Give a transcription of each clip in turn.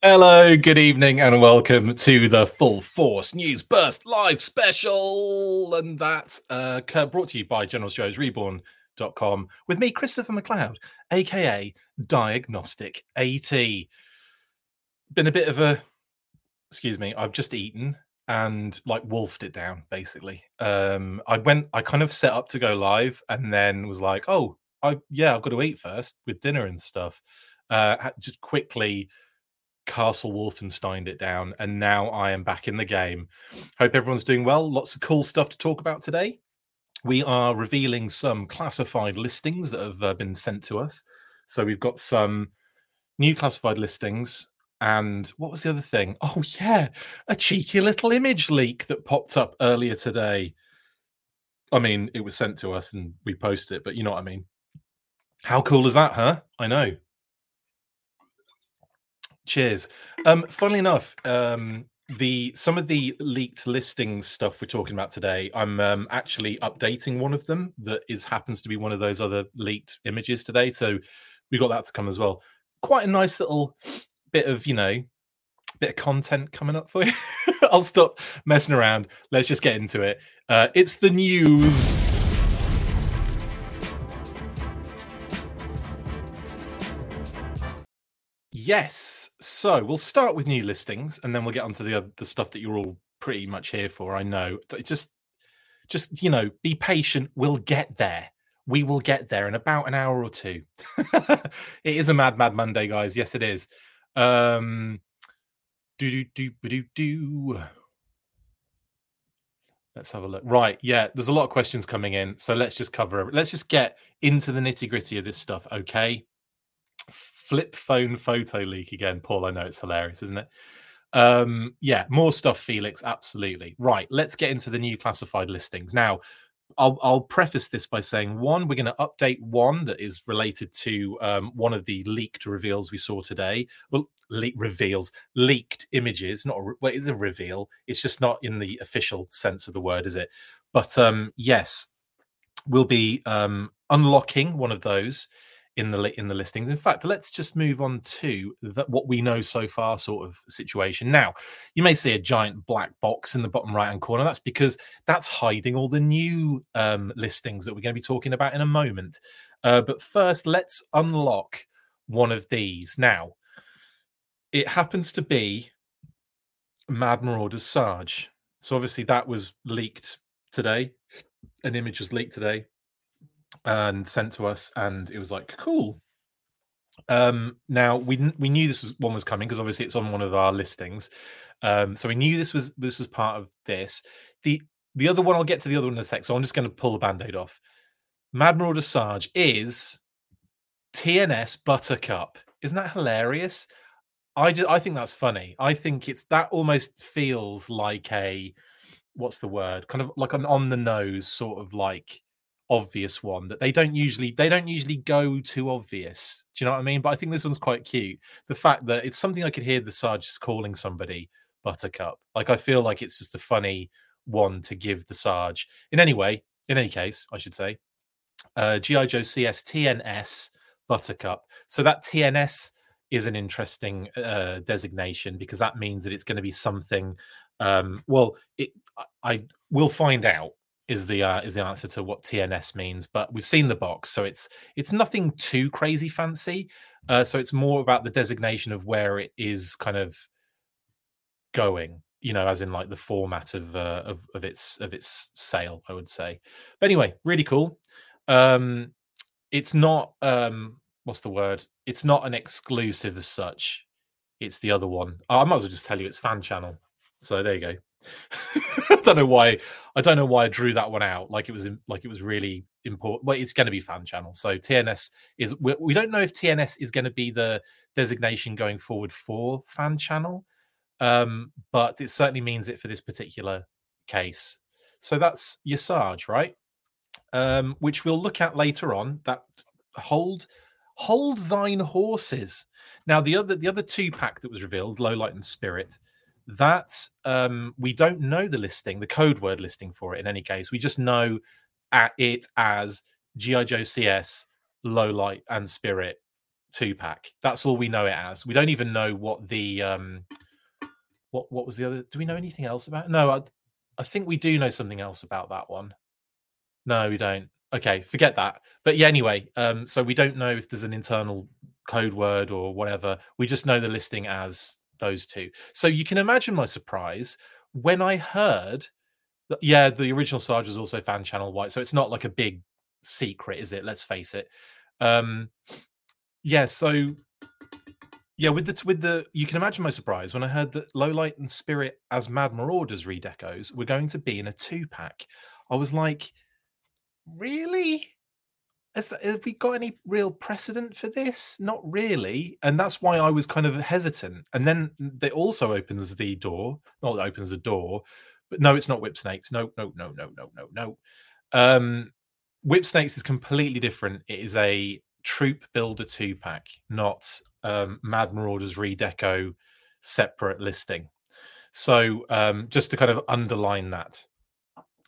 Hello, good evening, and welcome to the Full Force News Burst Live Special. And that uh, brought to you by Generals Joes Reborn.com with me, Christopher McLeod, aka Diagnostic AT. Been a bit of a, excuse me, I've just eaten and like wolfed it down basically. Um, I went, I kind of set up to go live and then was like, oh, I, yeah, I've got to eat first with dinner and stuff. Uh, just quickly Castle Wolfenstein it down, and now I am back in the game. Hope everyone's doing well. Lots of cool stuff to talk about today. We are revealing some classified listings that have uh, been sent to us. So we've got some new classified listings. And what was the other thing? Oh, yeah, a cheeky little image leak that popped up earlier today. I mean, it was sent to us and we posted it, but you know what I mean. How cool is that, huh? I know. Cheers. Um, funnily enough, um, the some of the leaked listings stuff we're talking about today, I'm um, actually updating one of them that is happens to be one of those other leaked images today. So we got that to come as well. Quite a nice little bit of you know bit of content coming up for you. I'll stop messing around. Let's just get into it. Uh, it's the news. Yes. So we'll start with new listings, and then we'll get onto the other, the stuff that you're all pretty much here for. I know. Just, just you know, be patient. We'll get there. We will get there in about an hour or two. it is a mad, mad Monday, guys. Yes, it is. Um, do do do do do. Let's have a look. Right, yeah, there's a lot of questions coming in, so let's just cover. Let's just get into the nitty gritty of this stuff, okay? Flip phone photo leak again. Paul, I know it's hilarious, isn't it? Um, yeah, more stuff, Felix. Absolutely. Right. Let's get into the new classified listings. Now, I'll, I'll preface this by saying one, we're going to update one that is related to um, one of the leaked reveals we saw today. Well, leak reveals, leaked images, not a, well, it's a reveal. It's just not in the official sense of the word, is it? But um, yes, we'll be um, unlocking one of those in the in the listings. In fact, let's just move on to the, what we know so far sort of situation. Now, you may see a giant black box in the bottom right hand corner. That's because that's hiding all the new um, listings that we're going to be talking about in a moment. Uh, but first, let's unlock one of these. Now, it happens to be Mad Marauders Sarge. So obviously that was leaked today. An image was leaked today and sent to us, and it was like cool. Um, now we we knew this was one was coming because obviously it's on one of our listings, um, so we knew this was this was part of this. The the other one I'll get to the other one in a sec, so I'm just going to pull the band-aid off. Mad Marauder Sarge is TNS Buttercup. Isn't that hilarious? I just, I think that's funny. I think it's that almost feels like a what's the word? Kind of like an on the nose sort of like obvious one that they don't usually they don't usually go too obvious. Do you know what I mean? But I think this one's quite cute. The fact that it's something I could hear the Sarge calling somebody Buttercup. Like I feel like it's just a funny one to give the Sarge. In any way, in any case, I should say, uh, GI Joe CS TNS Buttercup. So that TNS is an interesting uh, designation because that means that it's going to be something. Um, well, it I, I will find out is the uh, is the answer to what TNS means. But we've seen the box, so it's it's nothing too crazy fancy. Uh, so it's more about the designation of where it is kind of going, you know, as in like the format of uh, of of its of its sale, I would say. But anyway, really cool. Um, it's not um, what's the word? It's not an exclusive as such. It's the other one. I might as well just tell you it's fan channel. So there you go. I don't know why. I don't know why I drew that one out. Like it was like it was really important. Well, it's going to be fan channel. So TNS is. We, we don't know if TNS is going to be the designation going forward for fan channel, um, but it certainly means it for this particular case. So that's Sarge, right? Um, which we'll look at later on. That hold hold thine horses. Now the other the other two pack that was revealed, low light and spirit that um, we don't know the listing, the code word listing for it in any case. We just know at it as GI Joe CS, Low Light, and Spirit two pack. That's all we know it as. We don't even know what the um what what was the other do we know anything else about no I, I think we do know something else about that one no we don't okay forget that but yeah anyway um so we don't know if there's an internal code word or whatever we just know the listing as those two so you can imagine my surprise when i heard that, yeah the original sarge was also fan channel white so it's not like a big secret is it let's face it um yeah so yeah, with the with the you can imagine my surprise when I heard that Lowlight and Spirit as Mad Marauders redecos were going to be in a two pack. I was like, really? Has, have we got any real precedent for this? Not really, and that's why I was kind of hesitant. And then it also opens the door. Not opens the door, but no, it's not Whip Snakes. No, no, no, no, no, no, no. Um, Whip Snakes is completely different. It is a Troop Builder two pack, not um, Mad Marauders Redeco separate listing. So um, just to kind of underline that,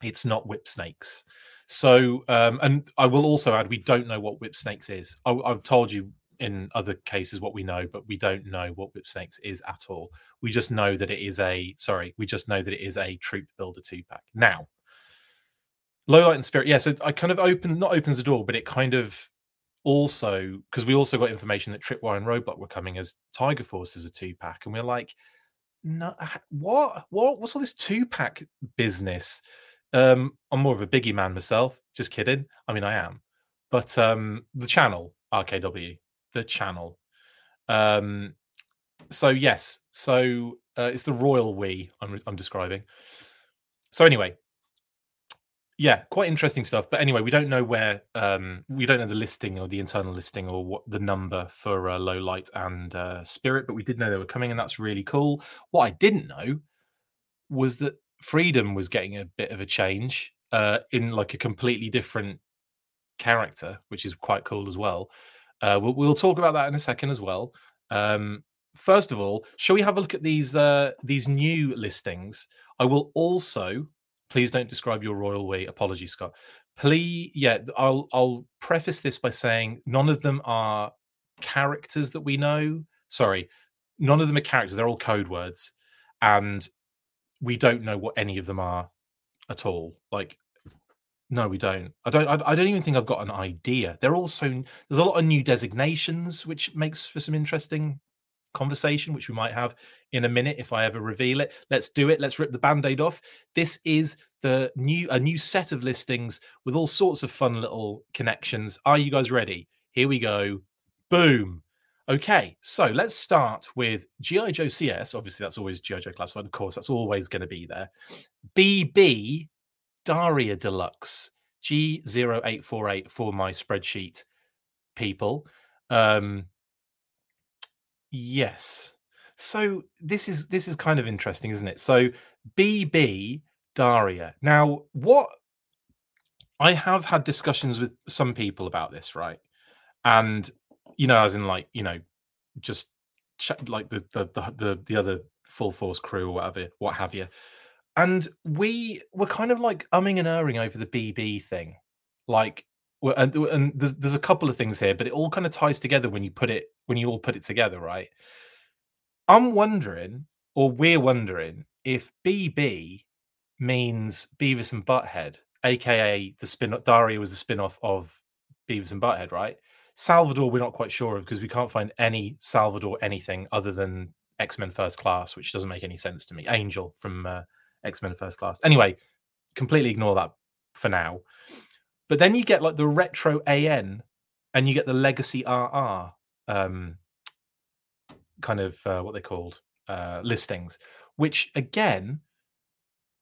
it's not Whip Snakes. So, um, and I will also add, we don't know what Whip Snakes is. I, have told you in other cases what we know, but we don't know what Whip Snakes is at all. We just know that it is a sorry, we just know that it is a Troop Builder two pack. Now, Low Light and Spirit, yeah. So I kind of open not opens the door, but it kind of also because we also got information that Tripwire and Roadblock were coming as Tiger Force as a two pack, and we are like, no, what, what, what's all this two pack business? Um, I'm more of a Biggie man myself. Just kidding. I mean, I am, but um, the channel RKW, the channel. Um, so yes, so uh, it's the royal we I'm, I'm describing. So anyway, yeah, quite interesting stuff. But anyway, we don't know where um, we don't know the listing or the internal listing or what the number for uh, low light and uh, spirit, but we did know they were coming, and that's really cool. What I didn't know was that freedom was getting a bit of a change uh, in like a completely different character, which is quite cool as well. Uh, we'll, we'll talk about that in a second as well. Um, first of all, shall we have a look at these uh, these new listings? I will also please don't describe your royal way. Apologies, Scott. Please, yeah, I'll I'll preface this by saying none of them are characters that we know. Sorry, none of them are characters. They're all code words, and we don't know what any of them are at all. Like, no, we don't. I don't. I, I don't even think I've got an idea. They're also there's a lot of new designations, which makes for some interesting conversation, which we might have in a minute if I ever reveal it. Let's do it. Let's rip the band-aid off. This is the new a new set of listings with all sorts of fun little connections. Are you guys ready? Here we go. Boom. Okay, so let's start with GI Joe CS. Obviously, that's always GI Joe classified. Of course, that's always going to be there. BB Daria Deluxe G0848 for my spreadsheet people. Um, Yes. So this is this is kind of interesting, isn't it? So BB Daria. Now, what I have had discussions with some people about this, right? And you know, as in like you know, just like the the the the, the other full force crew or whatever, what have you. And we were kind of like umming and erring over the BB thing, like and, and there's there's a couple of things here, but it all kind of ties together when you put it when you all put it together, right? I'm wondering, or we're wondering, if BB means Beavis and Butthead, aka the spin Daria was the spin-off of Beavis and Butthead, right? Salvador, we're not quite sure of because we can't find any Salvador anything other than X Men First Class, which doesn't make any sense to me. Angel from uh, X Men First Class. Anyway, completely ignore that for now. But then you get like the retro AN and you get the legacy RR um, kind of uh, what they called uh, listings, which again,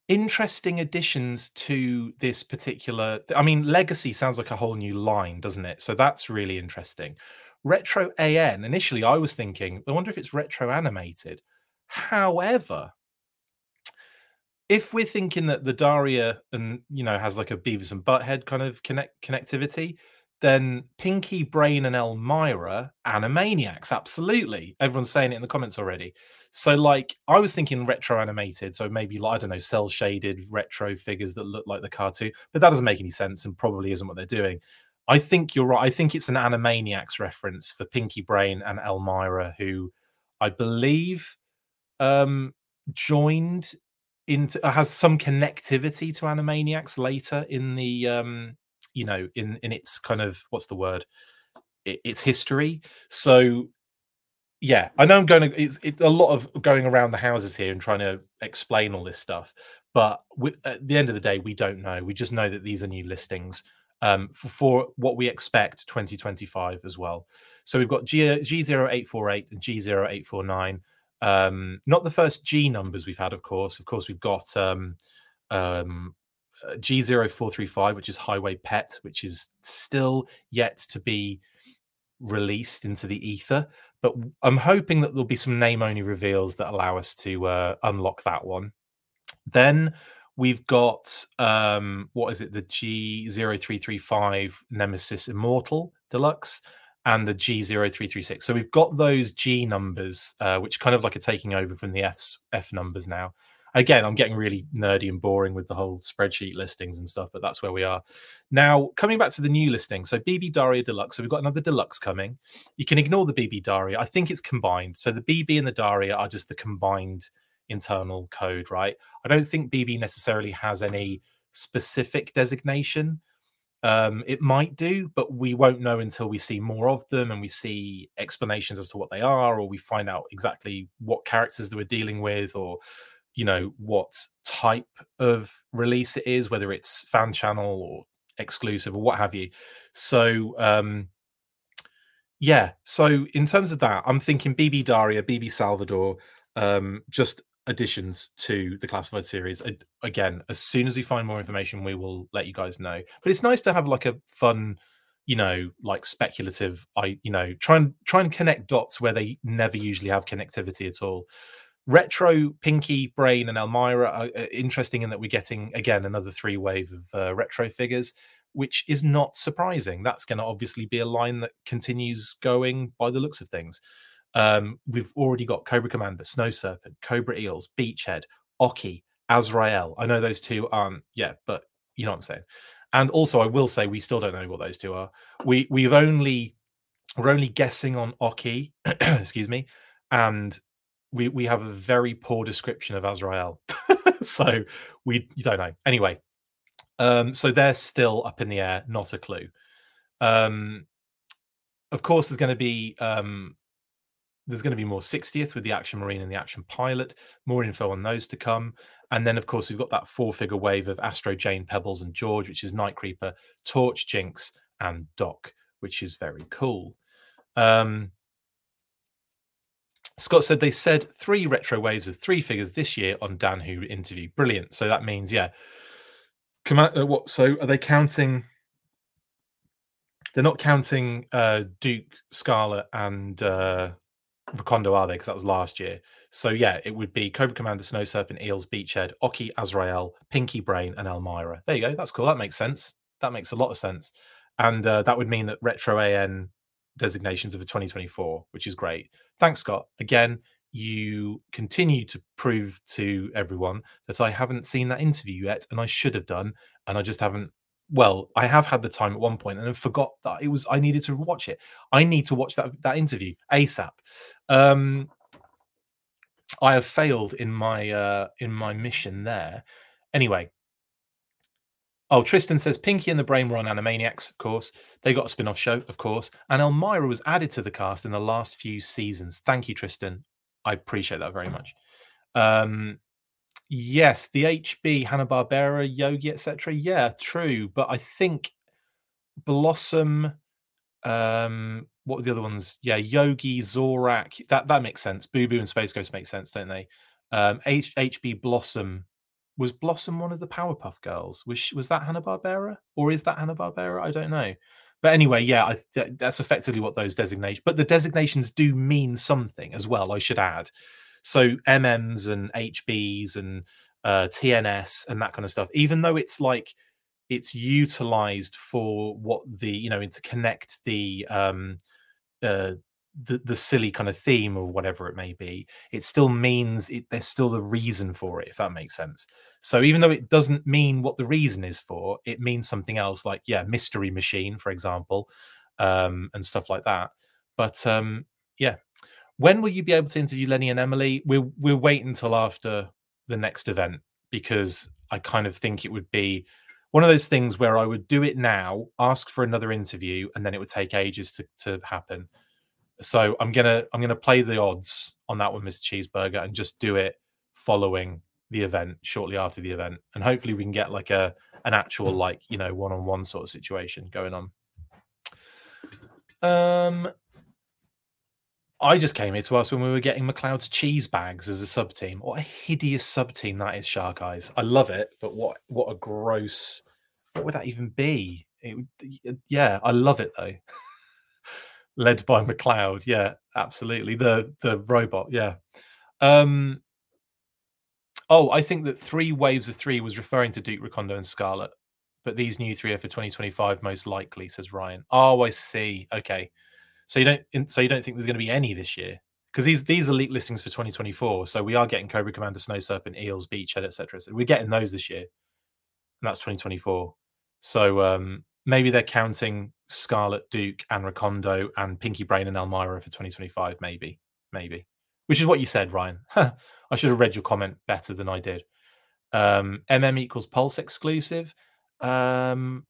interesting additions to this particular. I mean, legacy sounds like a whole new line, doesn't it? So that's really interesting. Retro AN, initially I was thinking, I wonder if it's retro animated. However, if we're thinking that the Daria and you know has like a Beavis and Butthead kind of connect connectivity, then Pinky, Brain, and Elmyra, Animaniacs, absolutely. Everyone's saying it in the comments already. So, like, I was thinking retro animated, so maybe like I don't know, cell shaded retro figures that look like the cartoon, but that doesn't make any sense and probably isn't what they're doing. I think you're right. I think it's an Animaniacs reference for Pinky Brain and Elmyra, who I believe um, joined into uh, has some connectivity to Animaniacs later in the um, you know in in its kind of what's the word it, its history. So yeah, I know I'm going to. It's, it's a lot of going around the houses here and trying to explain all this stuff. But we, at the end of the day, we don't know. We just know that these are new listings um, for, for, what we expect 2025 as well. So we've got G, G0848 and G0849. Um, not the first G numbers we've had, of course. Of course, we've got um, um, uh, G0435, which is Highway Pet, which is still yet to be released into the ether. But I'm hoping that there'll be some name only reveals that allow us to uh, unlock that one. Then we've got um, what is it? The G0335 Nemesis Immortal Deluxe and the G0336. So we've got those G numbers, uh, which kind of like are taking over from the F's, F numbers now. Again, I'm getting really nerdy and boring with the whole spreadsheet listings and stuff, but that's where we are. Now, coming back to the new listing. So BB Daria Deluxe. So we've got another Deluxe coming. You can ignore the BB Daria. I think it's combined. So the BB and the Daria are just the combined internal code, right? I don't think BB necessarily has any specific designation. Um, it might do, but we won't know until we see more of them and we see explanations as to what they are, or we find out exactly what characters that we're dealing with, or you know what type of release it is, whether it's fan channel or exclusive or what have you. So um, yeah, so in terms of that, I'm thinking BB Daria, BB Salvador, um, just additions to the classified series. Again, as soon as we find more information, we will let you guys know. But it's nice to have like a fun, you know, like speculative. I, you know, try and try and connect dots where they never usually have connectivity at all. Retro, Pinky, Brain, and Elmyra are interesting in that we're getting again another three wave of uh, retro figures, which is not surprising. That's going to obviously be a line that continues going by the looks of things. Um, we've already got Cobra Commander, Snow Serpent, Cobra Eels, Beachhead, Oki, Azrael. I know those two aren't yet, but you know what I'm saying. And also, I will say we still don't know what those two are. We we've only we're only guessing on Oki, excuse me, and we we have a very poor description of Azrael, so we don't know. Anyway, um, so they're still up in the air, not a clue. Um, of course, there's going to be um, there's going to be more 60th with the Action Marine and the Action Pilot. More info on those to come. And then, of course, we've got that four figure wave of Astro, Jane, Pebbles, and George, which is Night Creeper, Torch, Jinx, and Doc, which is very cool. Um, Scott said they said three retro waves of three figures this year on Dan Who interview. Brilliant. So that means, yeah. Uh, what? So are they counting? They're not counting uh, Duke, Scarlett, and uh, Recondo are they? Because that was last year. So yeah, it would be Cobra Commander, Snow Serpent, Eels, Beachhead, Oki, Azrael, Pinky Brain, and Elmyra. There you go. That's cool. That makes sense. That makes a lot of sense. And uh, that would mean that Retro AN designations of the 2024, which is great. Thanks, Scott. Again, you continue to prove to everyone that I haven't seen that interview yet, and I should have done, and I just haven't well, I have had the time at one point and I forgot that it was I needed to watch it. I need to watch that that interview ASAP. Um, I have failed in my uh, in my mission there. Anyway, oh Tristan says Pinky and the Brain were on Animaniacs, of course. They got a spin-off show, of course, and Elmyra was added to the cast in the last few seasons. Thank you, Tristan. I appreciate that very much. Um, Yes, the HB, Hanna Barbera, Yogi, etc. Yeah, true. But I think Blossom, um, what were the other ones? Yeah, Yogi, Zorak. That that makes sense. Boo Boo and Space Ghost make sense, don't they? Um, H- HB Blossom was Blossom one of the Powerpuff Girls? Was she, was that Hanna Barbera or is that Hanna Barbera? I don't know. But anyway, yeah, I, that's effectively what those designations. But the designations do mean something as well. I should add. So MMs and HBs and uh, TNS and that kind of stuff, even though it's like it's utilized for what the you know to connect the um, uh, the, the silly kind of theme or whatever it may be it still means it, there's still the reason for it if that makes sense. So even though it doesn't mean what the reason is for it means something else like yeah mystery machine for example um, and stuff like that. But um, yeah. When will you be able to interview lenny and emily? We'll we'll wait until after the next event because i kind of think it would be one of those things where i would do it now ask for another interview and then it would take ages to, to happen so I'm gonna I'm gonna play the odds on that one, Mr. Cheeseburger, and just do it following the event, shortly after the event, and hopefully we can get like a an actual like you know one on one sort of situation going on. Um, I just came here to ask when we were getting McLeod's cheese bags as a sub team. What a hideous sub team that is, Shark Eyes. I love it, but what what a gross. What would that even be? It, yeah, I love it though. led by McLeod. Yeah, absolutely. The the robot. Yeah. Um, oh, I think that three waves of three was referring to Duke, Recondo, and Scarlet, but these new three are for 2025 most likely, says Ryan. Oh, I see. Okay, so you don't so you don't think there's going to be any this year because these these are leak listings for 2024. So we are getting Cobra Commander, Snow Serpent, Eels, Beachhead, etc. So we're getting those this year, and that's 2024. So um, maybe they're counting Scarlett, Duke, and Recondo, and Pinky Brain and Elmyra for 2025. Maybe, maybe. Which is what you said, Ryan. I should have read your comment better than I did. Um, MM equals Pulse exclusive. Um,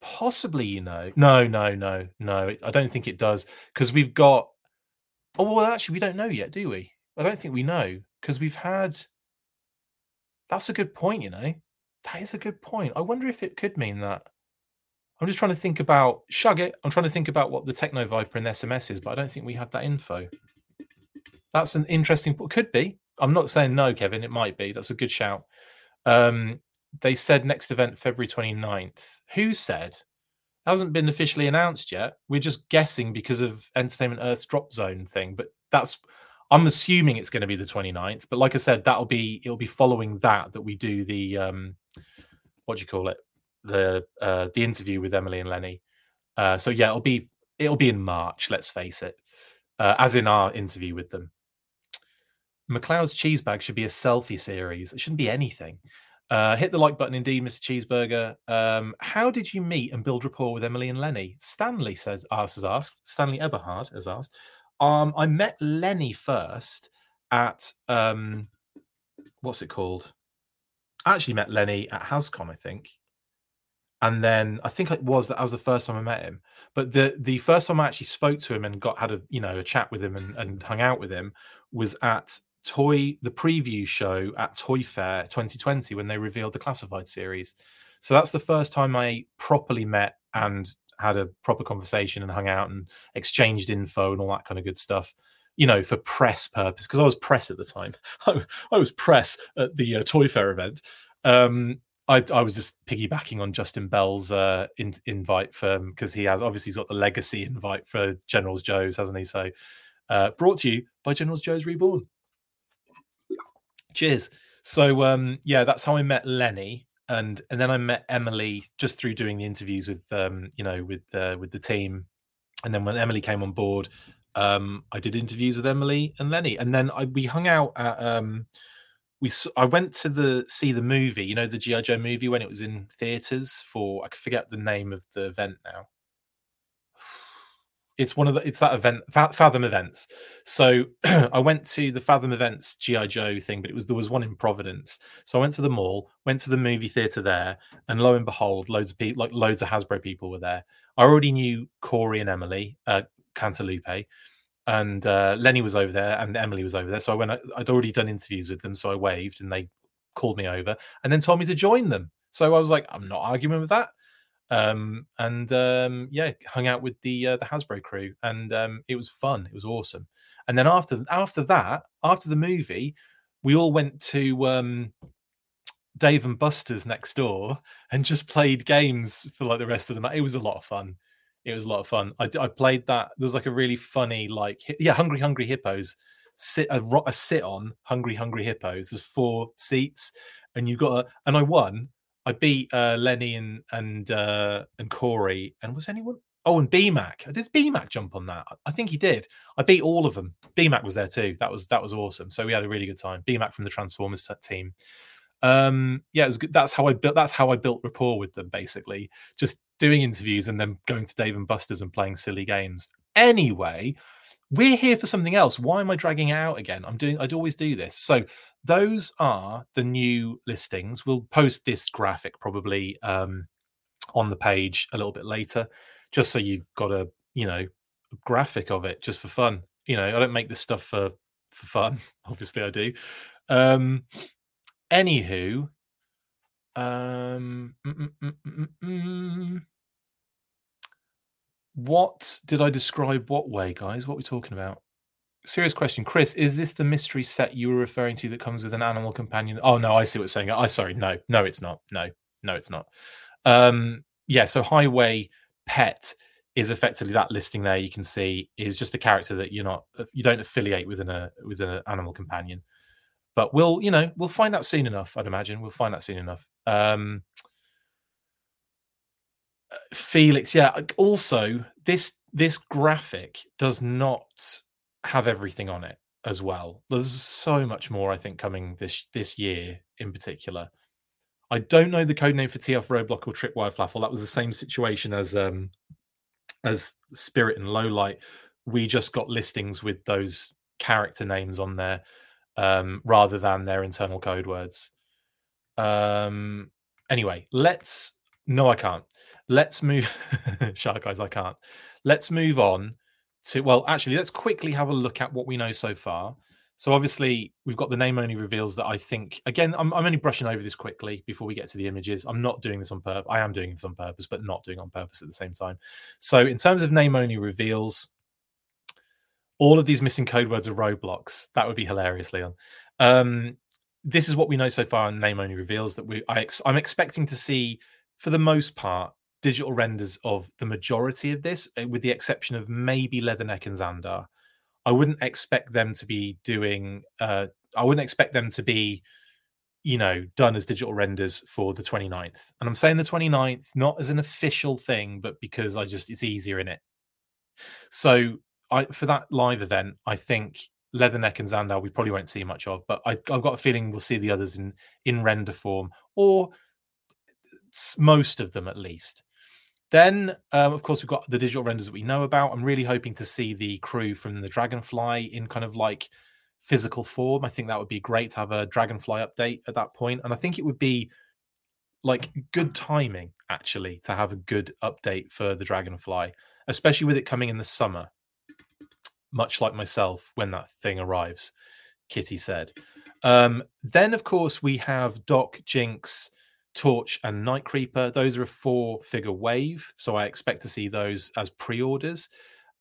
possibly, you know. No, no, no, no. I don't think it does because we've got. Oh well, actually, we don't know yet, do we? I don't think we know because we've had. That's a good point, you know. That is a good point. I wonder if it could mean that I'm just trying to think about Shug it. I'm trying to think about what the Techno Viper and SMS is, but I don't think we have that info. That's an interesting. Could be. I'm not saying no, Kevin. It might be. That's a good shout. Um, they said next event February 29th. Who said? Hasn't been officially announced yet. We're just guessing because of Entertainment Earth's drop zone thing. But that's. I'm assuming it's going to be the 29th. But like I said, that'll be. It'll be following that that we do the. um What do you call it? The uh, the interview with Emily and Lenny. Uh, so yeah, it'll be it'll be in March. Let's face it, uh, as in our interview with them. McLeod's cheese bag should be a selfie series. It shouldn't be anything. Uh, hit the like button, indeed, Mr. Cheeseburger. Um, how did you meet and build rapport with Emily and Lenny? Stanley says, has asked. Stanley Eberhard has asked. Um, I met Lenny first at um, what's it called? I actually met Lenny at Hascon, I think and then I think it was that was the first time I met him. But the the first time I actually spoke to him and got had a you know a chat with him and, and hung out with him was at Toy the preview show at Toy Fair 2020 when they revealed the classified series. So that's the first time I properly met and had a proper conversation and hung out and exchanged info and all that kind of good stuff. You know, for press purpose because I was press at the time. I, was press at the uh, Toy Fair event. Um, I, I was just piggybacking on Justin Bell's uh, in, invite for because he has obviously he's got the legacy invite for Generals Joe's, hasn't he? So, uh, brought to you by Generals Joe's Reborn. Cheers. So, um, yeah, that's how I met Lenny, and and then I met Emily just through doing the interviews with um, you know with uh, with the team, and then when Emily came on board, um, I did interviews with Emily and Lenny, and then I we hung out at um we I went to the see the movie, you know, the GI Joe movie when it was in theaters for I forget the name of the event now. It's one of the it's that event Fathom events. So I went to the Fathom events GI Joe thing, but it was there was one in Providence. So I went to the mall, went to the movie theater there, and lo and behold, loads of people like loads of Hasbro people were there. I already knew Corey and Emily uh, Cantalupe and uh, Lenny was over there and Emily was over there. So I went. I'd already done interviews with them, so I waved and they called me over and then told me to join them. So I was like, I'm not arguing with that. Um, and um, yeah, hung out with the uh, the Hasbro crew, and um, it was fun. It was awesome. And then after after that, after the movie, we all went to um, Dave and Buster's next door and just played games for like the rest of the night. It was a lot of fun it was a lot of fun. I, I played that. There was like a really funny, like yeah, Hungry Hungry Hippos. Sit a, a sit on Hungry Hungry Hippos. There's four seats, and you got a, and I won. I beat uh, Lenny and and uh, and Corey. And was anyone? Oh, and BMAC. Did BMAC jump on that? I think he did. I beat all of them. BMAC was there too. That was that was awesome. So we had a really good time. BMAC from the Transformers team. Um, yeah. That's how I built. That's how I built rapport with them. Basically, just doing interviews and then going to Dave and Buster's and playing silly games. Anyway, we're here for something else. Why am I dragging it out again? I'm doing. I'd always do this. So those are the new listings. We'll post this graphic probably um, on the page a little bit later just so you've got a you know a graphic of it just for fun. You know, I don't make this stuff for for fun. Obviously, I do. Um, anywho, um, mm, mm, mm, what did I describe? What way, guys? What are we talking about? Serious question, Chris. Is this the mystery set you were referring to that comes with an animal companion? Oh no, I see what's saying. I sorry, no, no, it's not. No, no, it's not. Um, yeah, so Highway pet is effectively that listing there you can see is just a character that you're not uh, you don't affiliate with an uh, with an animal companion but we'll you know we'll find out soon enough i'd imagine we'll find out soon enough um uh, felix yeah also this this graphic does not have everything on it as well there's so much more i think coming this this year in particular I don't know the code name for TF Roadblock or Tripwire Flaffle. That was the same situation as um as Spirit and Lowlight. We just got listings with those character names on there um, rather than their internal code words. Um, anyway, let's. No, I can't. Let's move. Shark guys, I can't. Let's move on to. Well, actually, let's quickly have a look at what we know so far. So obviously we've got the name only reveals that I think again I'm, I'm only brushing over this quickly before we get to the images. I'm not doing this on purpose. I am doing this on purpose, but not doing on purpose at the same time. So in terms of name only reveals, all of these missing code words are roadblocks. That would be hilarious, Leon. Um, this is what we know so far in name only reveals that we I ex, I'm expecting to see for the most part digital renders of the majority of this, eh, with the exception of maybe Leatherneck and Xandar. I wouldn't expect them to be doing. Uh, I wouldn't expect them to be, you know, done as digital renders for the 29th. And I'm saying the 29th not as an official thing, but because I just it's easier in it. So I for that live event, I think Leatherneck and Xandar we probably won't see much of, but I, have got a feeling we'll see the others in in render form or most of them at least. Then, um, of course, we've got the digital renders that we know about. I'm really hoping to see the crew from the Dragonfly in kind of like physical form. I think that would be great to have a Dragonfly update at that. And I think it would be like good timing actually to have a good update for the Dragonfly, especially with it coming in the summer, much like myself when that thing arrives, Kitty said. Um, then, of course, we have Doc, Jinx, Torch and Night Creeper. Those are a four figure wave. So I expect to see those as pre orders.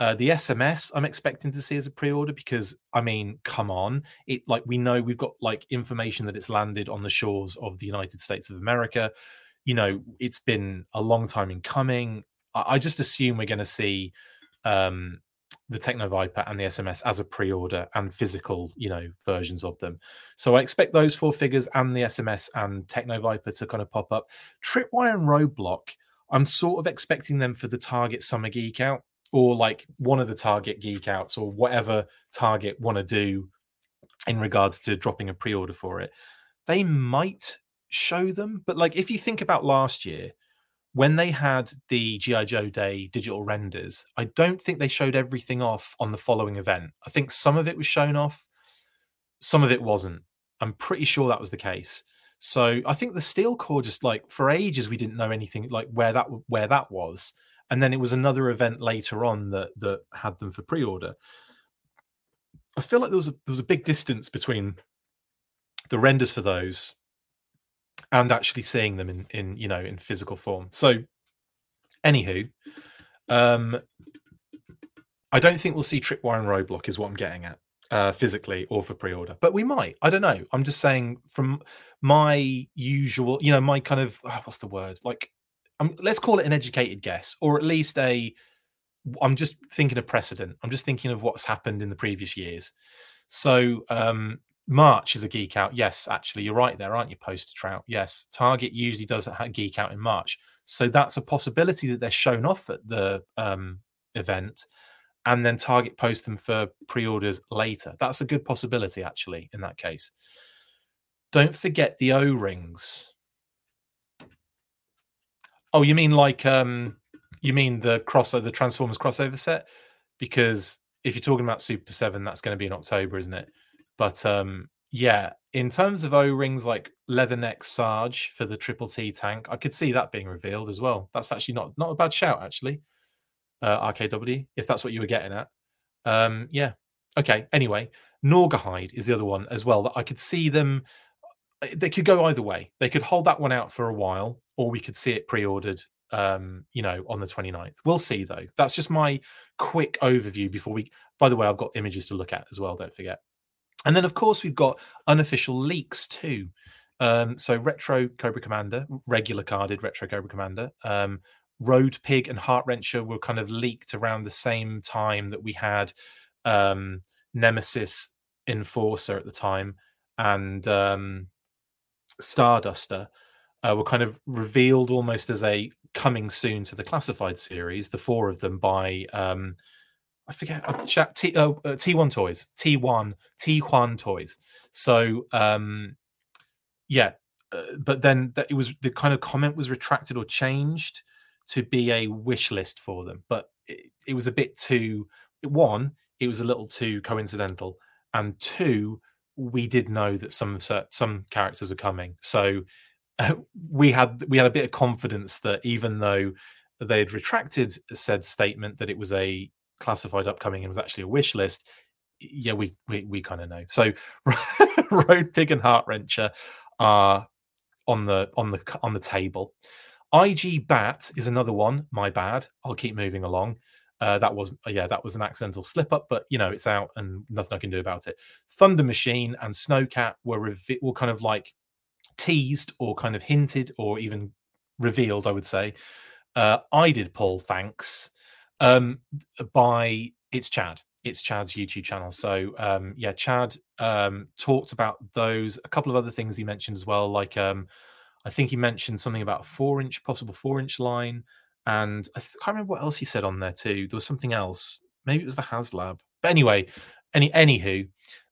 Uh, the SMS I'm expecting to see as a pre order because, I mean, come on. It like we know we've got like information that it's landed on the shores of the United States of America. You know, it's been a long time in coming. I, I just assume we're going to see um, the Techno Viper and the SMS as a pre-order and physical, you know, versions of them. So I expect those four figures and the SMS and Techno Viper to kind of pop up. Tripwire and Roadblock, I'm sort of expecting them for the Target Summer Geek Out or like one of the Target Geek Outs or whatever Target want to do in regards to dropping a pre-order for it. They might show them, but like if you think about last year, when they had the GI Joe Day digital renders, I don't think they showed everything off on the following event. I think some of it was shown off, some of it wasn't. I'm pretty sure that was the case. So I think the steel core just like for ages we didn't know anything like where that where that was, and then it was another event later on that that had them for pre-order. I feel like there was a, there was a big distance between the renders for those and actually seeing them in in you know in physical form. So, anywho, um, I don't think we'll see Tripwire and Roadblock is what I'm getting at uh, physically or for pre-order, but we might. I don't know. I'm just saying from my usual, you know, my kind of oh, what's the word like. Um, let's call it an educated guess, or at least a. I'm just thinking of precedent. I'm just thinking of what's happened in the previous years. So um, March is a geek out. Yes, actually, you're right there, aren't you, Poster Trout? Yes, Target usually does a geek out in March. So that's a possibility that they're shown off at the um, event and then Target post them for pre orders later. That's a good possibility, actually, in that case. Don't forget the O rings. Oh, you mean like um you mean the crossover the Transformers crossover set? Because if you're talking about Super 7, that's going to be in October, isn't it? But um yeah, in terms of O rings like Leatherneck Sarge for the Triple T tank, I could see that being revealed as well. That's actually not not a bad shout, actually. Uh, RKW, if that's what you were getting at. Um, yeah. Okay. Anyway, Naugahyde is the other one as well that I could see them. Uh, they could go either way. They could hold that one out for a while, or we could see it pre-ordered. Um, you know, on the 29th. We'll see though. That's just my quick overview before we. By the way, I've got images to look at as well. Don't forget. And then, of course, we've got unofficial leaks too. Um, so Retro Cobra Commander, regular carded Retro Cobra Commander, um, Road Pig and Heart Wrencher were kind of leaked around the same time that we had um, Nemesis Enforcer at the time and um, Starduster uh, were kind of revealed almost as a coming soon to the classified series. The four of them by um, I forget uh, T, uh, uh, T1 Toys, T1 T1 Toys. So um, yeah, uh, but then that it was the kind of comment was retracted or changed to be a wish list for them, but it, it was a bit too. One, it was a little too coincidental, and two, we did know that some some characters were coming, so uh, we had we had a bit of confidence that even though they had retracted said statement that it was a classified upcoming and was actually a wish list yeah we we, we kind of know so road pig and heart wrencher are on the on the on the table IG Bat is another one. My bad. I'll keep moving along. Uh, that was yeah, that was an accidental slip up, but you know it's out and nothing I can do about it. Thunder Machine and Snowcat were revi- were kind of like teased or kind of hinted or even revealed. I would say. Uh, I did Paul. Thanks. Um, by it's Chad. It's Chad's YouTube channel. So um, yeah, Chad um, talked about those. A couple of other things he mentioned as well, like um, I think he mentioned something about four inch, possible four inch line. And I, th- can't remember what else he said on there too. There was something else. Maybe it was the HasLab. But anyway, any anywho,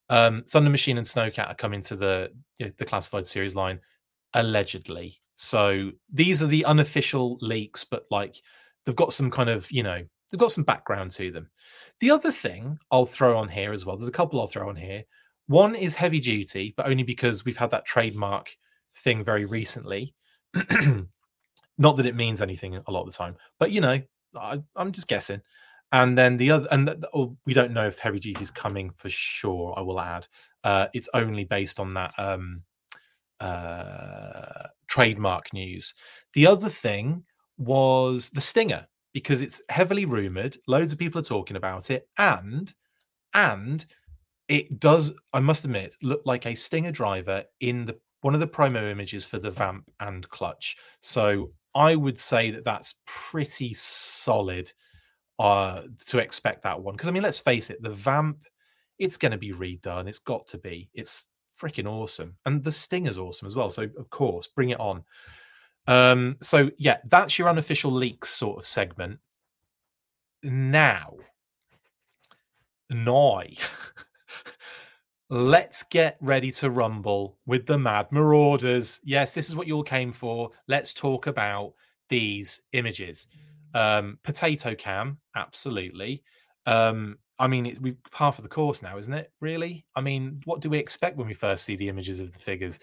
um, Thunder Machine and Snowcat are coming to the the classified series line allegedly. So these are the unofficial leaks, but like they've got some kind of you know they've got some background to them. The other thing I'll throw on here as well. There's a couple I'll throw on here. One is heavy duty, but only because we've had that trademark thing very recently. Not that it means anything a lot of the time, but you know, I, am just guessing. And then the other, and oh, we don't know if heavy duty is coming for sure. I will add, uh, it's only based on that um, uh, trademark news. The other thing was the Stinger because it's heavily rumored. Loads of people are talking about it, and and it does. I must admit, look like a Stinger driver in the one of the promo images for the vamp and clutch. So I would say that that's pretty solid uh, to expect that one. Because I mean, let's face it, the vamp, it's going to be redone. It's got to be. It's freaking awesome, and the Stinger's awesome as well. So of course, bring it on. Um, so yeah, that's your unofficial leaks sort of segment. Now, now. Let's get ready to rumble with the Mad Marauders. Yes, this is what you all came for. Let's talk about these images. Um, potato cam, absolutely. Um, I mean, it, we half of the course now, isn't it? Really? I mean, what do we expect when we first see the images of the figures?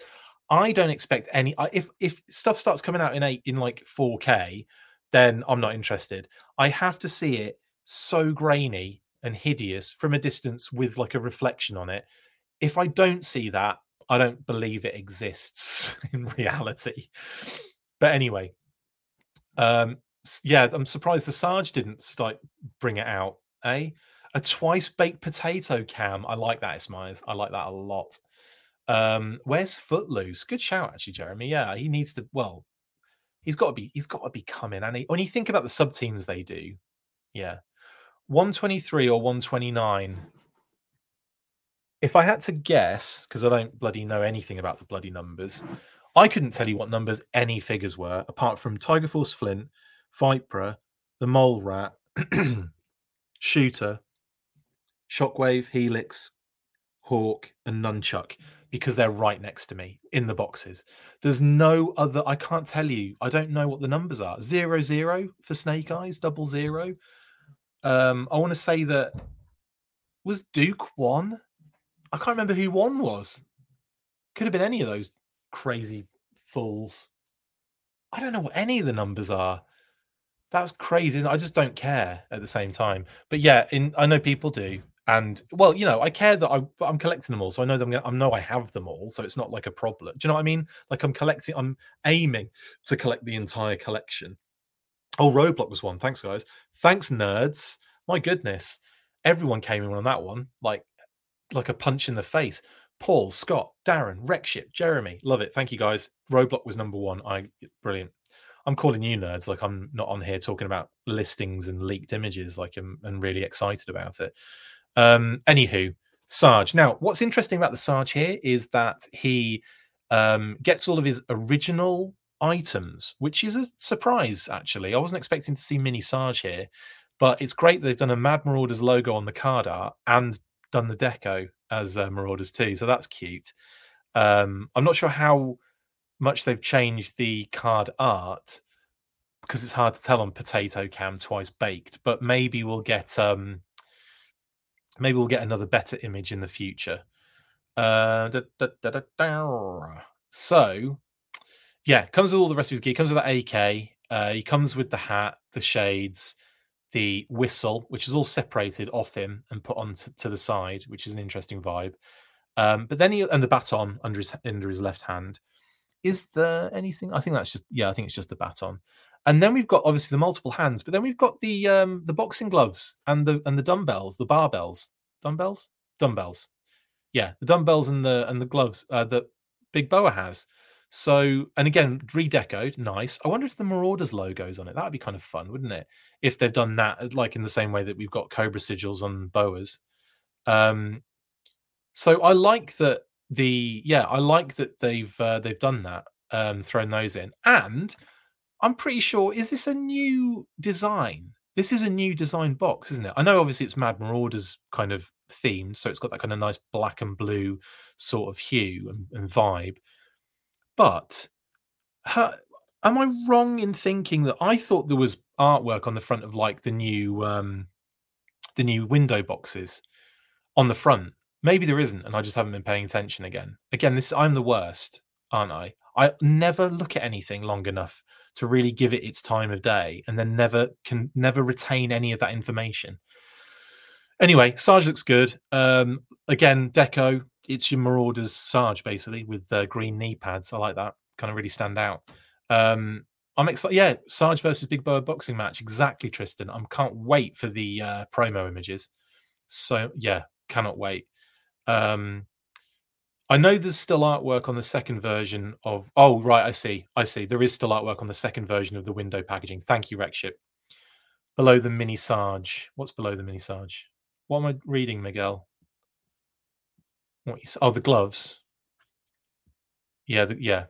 I don't expect any. If if stuff starts coming out in eight in like 4K, then I'm not interested. I have to see it so grainy and hideous from a distance with like a reflection on it if I don't see that, I don't believe it exists in reality. But anyway, um, yeah, I'm surprised the Sarge didn't start bring it out. Eh? A twice baked potato cam. I like that, Ismail. I like that a lot. Um, where's Footloose? Good shout, actually, Jeremy. Yeah, he needs to. Well, he's got to be. He's got to be coming. And he, when you think about the sub teams they do, yeah, 123 or 129 if I had to guess, because I don't bloody know anything about the bloody numbers, I couldn't tell you what numbers any figures were, apart from Tiger Force Flint, Vypra, the Mole Rat, Shooter, Shockwave, Helix, Hawk, and Nunchuk because they're right next to me in the boxes. There's no other. I can't tell you. I don't know what the numbers are. Zero zero for Snake Eyes, double zero. Um, I want to say that was Duke one. I can't remember who one was. Could have been any of those crazy fools. I don't know what any of the numbers are. That's crazy. I just don't care at the same time. But yeah, in I know people do, and well, you know, I care that I, I'm collecting them all, so I know them. I know I have them all, so it's not like a problem. Do you know what I mean? Like I'm collecting. I'm aiming to collect the entire collection. Oh, Roadblock was one. Thanks, guys. Thanks, nerds. My goodness, everyone came in on that one, like like a punch in the face. Paul, Scott, Darren, Rexship, Jeremy, love it. Thank you guys. Roadblock was number one. I brilliant. I'm calling you nerds like I'm not on here talking about listings and leaked images. Like I'm, I'm really excited about it. Um, anywho, Sarge. Now, what's interesting about the Sarge here is that he um, gets all of his original items, which is a surprise. Actually, I wasn't expecting to see Mini Sarge here, but it's great they've done a Mad Marauders logo on the card art and done the deco as uh, Marauders too. So that's cute. Um, I'm not sure how much they've changed the card art because it's hard to tell on Potato Cam twice baked. But maybe we'll get um, maybe we'll get another better image in the future. Uh, da, da, da, so yeah, comes with all the rest of his gear. Comes with that AK. Uh, he comes with the hat, the shades, the whistle, which is all separated off him and put on to, to the side, which is an interesting vibe. Um, but then he and the baton under his under his left hand. Is there anything? I think that's just yeah. I think it's just the baton. And then we've got obviously the multiple hands, but then we've got the um, the boxing gloves and the and the dumbbells, the barbells, dumbbells, dumbbells. Yeah, the dumbbells and the and the gloves uh, that Big Boa has. So, and again, redecoed, nice. I wonder if the Marauders logo's on it. That would be kind of fun, wouldn't it? If they've done that, uh, like in the same way that we've got Cobra sigils on Boas. Um, so I like that the yeah, I like that they've uh, they've done that, um, thrown those in, and I'm pretty sure is this a new design? This is a new design box, isn't it? I know obviously it's Mad Marauders kind of themed, so it's got that kind of nice black and blue sort of hue and, and vibe but her, am I wrong in thinking that I thought there was artwork on the front of like the new um the new window boxes on the front? Maybe there isn't, and I just haven't been paying attention again. Again, this I'm the worst, aren't I? I never look at anything long enough to really give it its time of day, and then never can never retain any of that information. Anyway, Sarge looks good. Um, again, Deco it's your Marauders Sarge basically with uh, green knee pads. I like that. Kind of really stand out. Um, I'm excited. Yeah, Sarge versus Big Boa boxing match. Exactly, Tristan. I can't wait for the uh, promo images. So yeah, cannot wait. Um, I know there's still artwork on the second version of. Oh right, I see. I see. There is still artwork on the second version of the window packaging. Thank you, Rexship. Below the mini Sarge. What's below the mini Sarge? What am I reading, Miguel? What you, oh, the gloves. Yeah, the, yeah.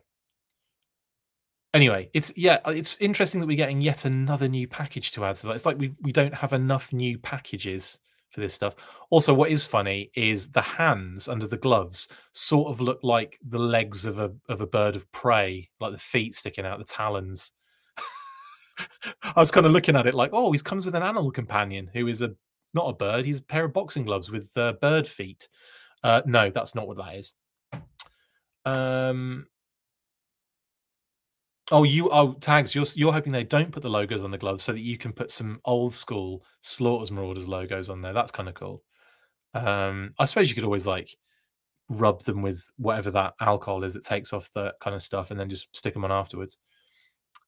Anyway, it's yeah, uh, it's interesting that we're getting yet another new package to add to that. It's like we we don't have enough new packages for this stuff. Also, what is funny is the hands under the gloves sort of look like the legs of a of a bird of prey, like the feet sticking out, the talons. I was kind of looking at it like, oh, he comes with an animal companion who is a not a bird. He's a pair of boxing gloves with uh, bird feet. Uh, no, that's not what that is. Um. Oh, you oh tags. You're you're hoping they don't put the logos on the gloves so that you can put some old school Slaughters Marauders logos on there. That's kind of cool. Um, I suppose you could always like rub them with whatever that alcohol is that takes off the kind of stuff, and then just stick them on afterwards.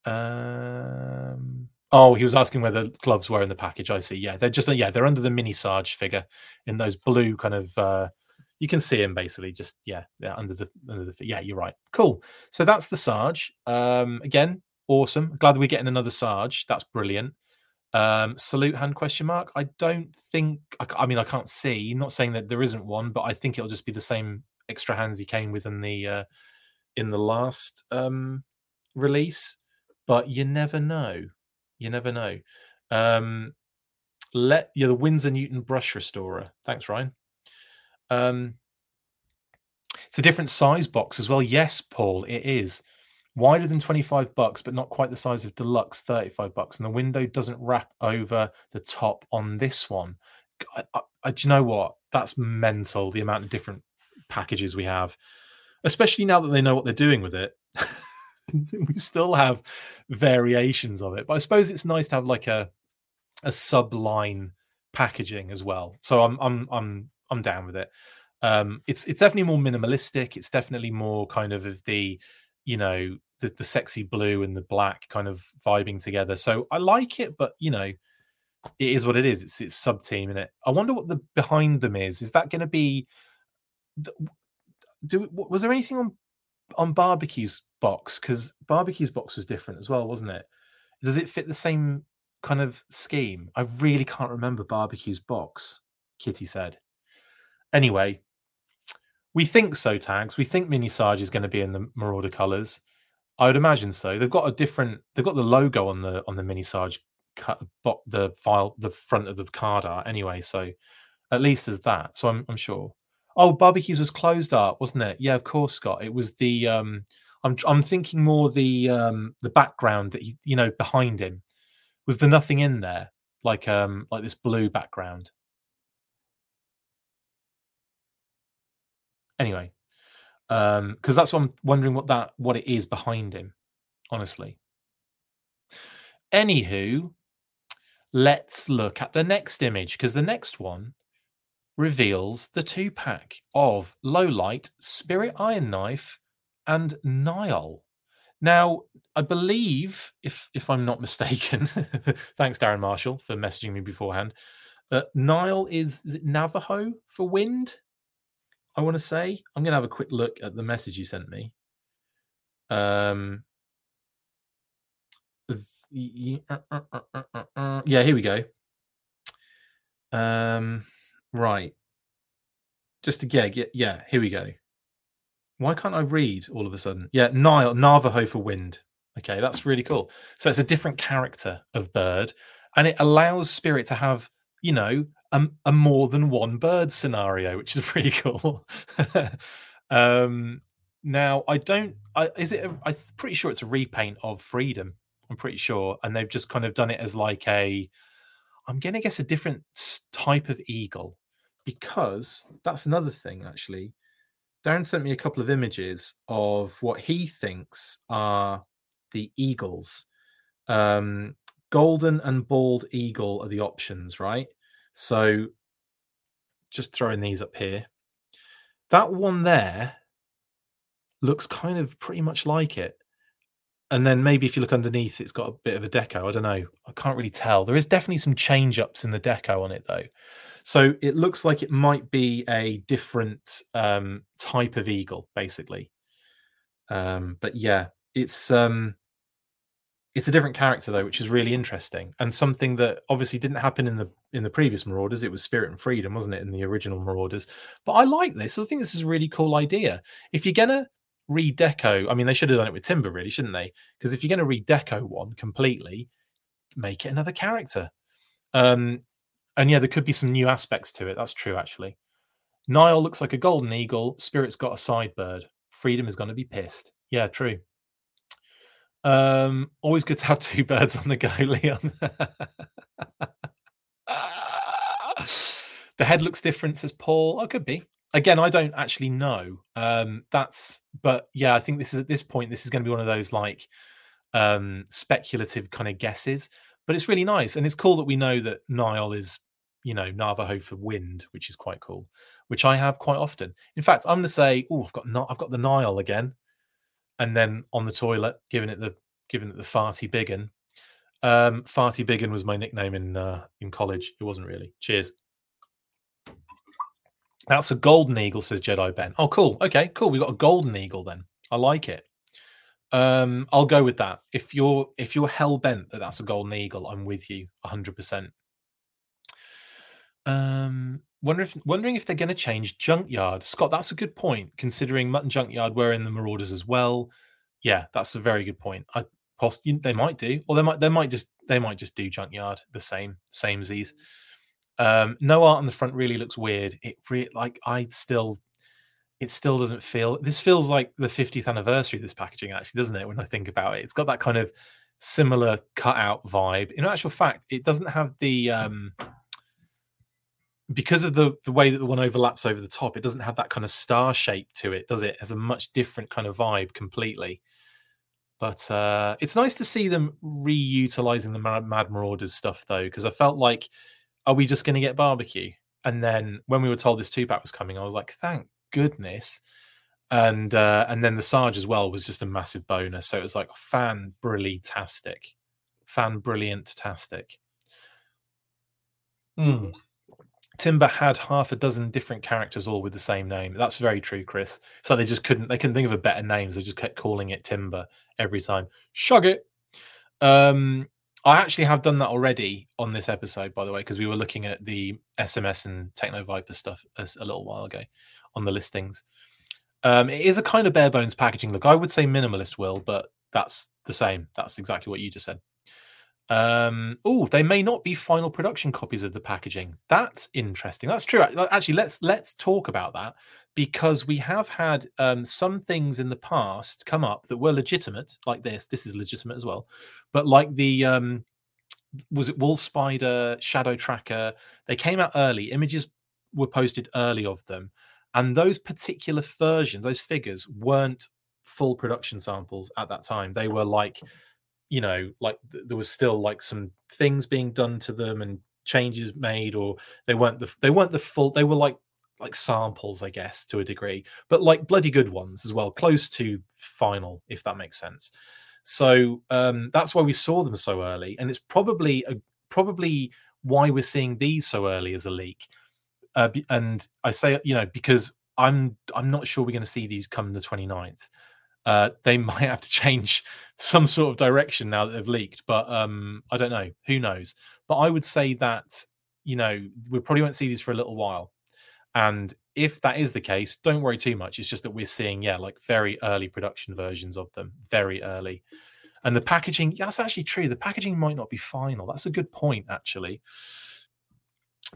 Um. Oh, he was asking where the gloves were in the package. I see. Yeah, they're just yeah, they're under the mini Sarge figure in those blue kind of uh, you can see him basically just yeah, yeah under the under the yeah you're right. Cool. So that's the sarge. Um again awesome. Glad we're getting another sarge. That's brilliant. Um salute hand question mark. I don't think I, I, mean i can't see. Not saying that there isn't one but i think it'll just be the same extra hands he came with in the uh in the last um, release, but you never know. You never know. Um, let yeah, the Winsor Newton brush restorer. Thanks, Ryan. Um, it's a different size box as well. Yes, Paul, it is wider than 25 bucks, but not quite the size of deluxe 35 bucks. And the window doesn't wrap over the top on this one. I, I, do you know what? That's mental. The amount of different packages we have, especially now that they know what they're doing with it. we still have variations of it, but I suppose it's nice to have like a a subline packaging as well. So I'm I'm I'm I'm down with it. Um, it's it's definitely more minimalistic. It's definitely more kind of of the you know the, the sexy blue and the black kind of vibing together. So I like it, but you know, it is what it is. It's it's sub team in it. I wonder what the behind them is. Is that going to be? Do was there anything on on barbecues box? Because barbecues box was different as well, wasn't it? Does it fit the same kind of scheme? I really can't remember barbecues box. Kitty said. Anyway, we think so. Tags. We think Mini Sarge is going to be in the Marauder colours. I would imagine so. They've got a different. They've got the logo on the on the mini Sarge cut the file the front of the card art anyway. So at least there's that. So I'm I'm sure. Oh, barbecues was closed art, wasn't it? Yeah, of course, Scott. It was the. um I'm I'm thinking more the um the background that he, you know behind him was there nothing in there like um like this blue background. Anyway, um because that's what i'm wondering what that what it is behind him honestly. Anywho let's look at the next image because the next one reveals the two pack of low light spirit iron knife and nile now i believe if if i'm not mistaken thanks darren marshall for messaging me beforehand uh, nile is is it navajo for wind I want to say. I'm going to have a quick look at the message you sent me. Um, yeah, here we go. Um, right. Just to get, yeah, yeah, here we go. Why can't I read all of a sudden? Yeah, Nile, Navajo for wind. Okay, that's really cool. So it's a different character of bird, and it allows Spirit to have, you know, a, a more than one bird scenario, which is pretty cool. um, now, I don't. I, is it? I'm pretty sure it's a repaint of Freedom. I'm pretty sure, and they've just kind of done it as like a. I'm going to guess a different type of eagle, because that's another thing. Actually, Darren sent me a couple of images of what he thinks are the eagles. Um, golden and bald eagle are the options, right? So just throwing these up here. That one there looks kind of pretty much like it. And then maybe if you look underneath, it's got a bit of a deco. I don't know. I can't really tell. There is definitely some change ups in the deco on it, though. So it looks like it might be a different um, type of eagle, basically. Um, but yeah, it's um, it's a different character though, which is really interesting and something that obviously didn't happen in the in the previous Marauders. It was Spirit and Freedom, wasn't it, in the original Marauders? But I like this. I think this is a really cool idea. If you're gonna redeco, I mean, they should have done it with Timber, really, shouldn't they? Because if you're to redeco one completely, make it another character. Um, and yeah, there could be some new aspects to it. That's true, actually. Nile looks like a golden eagle. Spirit's got a side bird. Freedom is going to be pissed. Yeah, true. Um, always good to have two birds on the go, Leon. the head looks different, says Paul. Oh, could be. Again, I don't actually know. Um, that's, but yeah, I think this is at this point, this is going to be one of those like um, speculative kind of guesses. But it's really nice, and it's cool that we know that Nile is, you know, Navajo for wind, which is quite cool. Which I have quite often. In fact, I'm to say, oh, I've got not, I've got the Nile again and then on the toilet, giving it the giving it the farty biggin. Um, farty biggin was my nickname in uh, in college. It wasn't really. Cheers. That's a golden eagle, says Jedi Ben. Oh, cool. Okay, cool. We got a golden eagle then. I like it. Um, I'll go with that. If you're if you're hell bent that that's a golden eagle, I'm with you 100. percent Um, Wonder if wondering if they're going to change Junkyard. Scott, that's a good point. Considering Mutt and Junkyard were in the Marauders as well. Yeah, that's a very good point. I post they might do, or they might they might just they might just do Junkyard the same same Z's. Um, no art on the front really looks weird. It re- like I still it still doesn't feel this feels like the 50th anniversary of this packaging actually doesn't it when i think about it it's got that kind of similar cutout vibe in actual fact it doesn't have the um because of the the way that the one overlaps over the top it doesn't have that kind of star shape to it does it, it has a much different kind of vibe completely but uh it's nice to see them reutilizing the mad, mad marauders stuff though because i felt like are we just going to get barbecue and then when we were told this two pack was coming i was like thank goodness. And uh, and then the Sarge as well was just a massive bonus. So it was like fan brilliant-tastic. Fan brilliant-tastic. Mm. Timber had half a dozen different characters all with the same name. That's very true, Chris. So they just couldn't they couldn't think of a better name. So they just kept calling it Timber every time. Shug it. Um I actually have done that already on this episode, by the way, because we were looking at the SMS and Techno Viper stuff a, a little while ago on the listings. Um, it is a kind of bare bones packaging look. I would say minimalist, will, but that's the same. That's exactly what you just said. Um, oh, they may not be final production copies of the packaging. That's interesting. That's true. Actually, let's let's talk about that because we have had um, some things in the past come up that were legitimate, like this. This is legitimate as well, but like the um, was it Wolf Spider, Shadow Tracker? They came out early. Images were posted early of them, and those particular versions, those figures weren't full production samples at that time. They were like, you know, like th- there was still like some things being done to them and changes made, or they weren't the they weren't the full. They were like like samples, I guess, to a degree, but like bloody good ones as well, close to final, if that makes sense. So um, that's why we saw them so early, and it's probably a, probably why we're seeing these so early as a leak uh, and I say, you know, because I'm I'm not sure we're going to see these come the 29th. Uh, they might have to change some sort of direction now that they've leaked, but um, I don't know. Who knows? But I would say that you know we probably won't see these for a little while. And if that is the case, don't worry too much. It's just that we're seeing, yeah, like very early production versions of them, very early. And the packaging, yeah, that's actually true. The packaging might not be final. That's a good point, actually.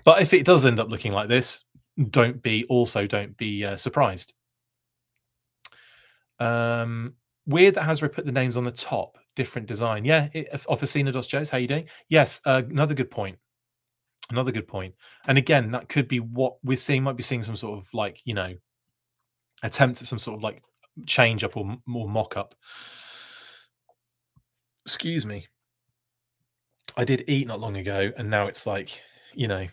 But if it does end up looking like this, don't be also don't be uh, surprised. Um, weird that Hasbro put the names on the top, different design. Yeah, it, Officina Dos Joes, how you doing? Yes, uh, another good point. Another good point. And again, that could be what we're seeing. Might be seeing some sort of like you know attempt at some sort of like change up or more mock up. Excuse me. I did eat not long ago, and now it's like you know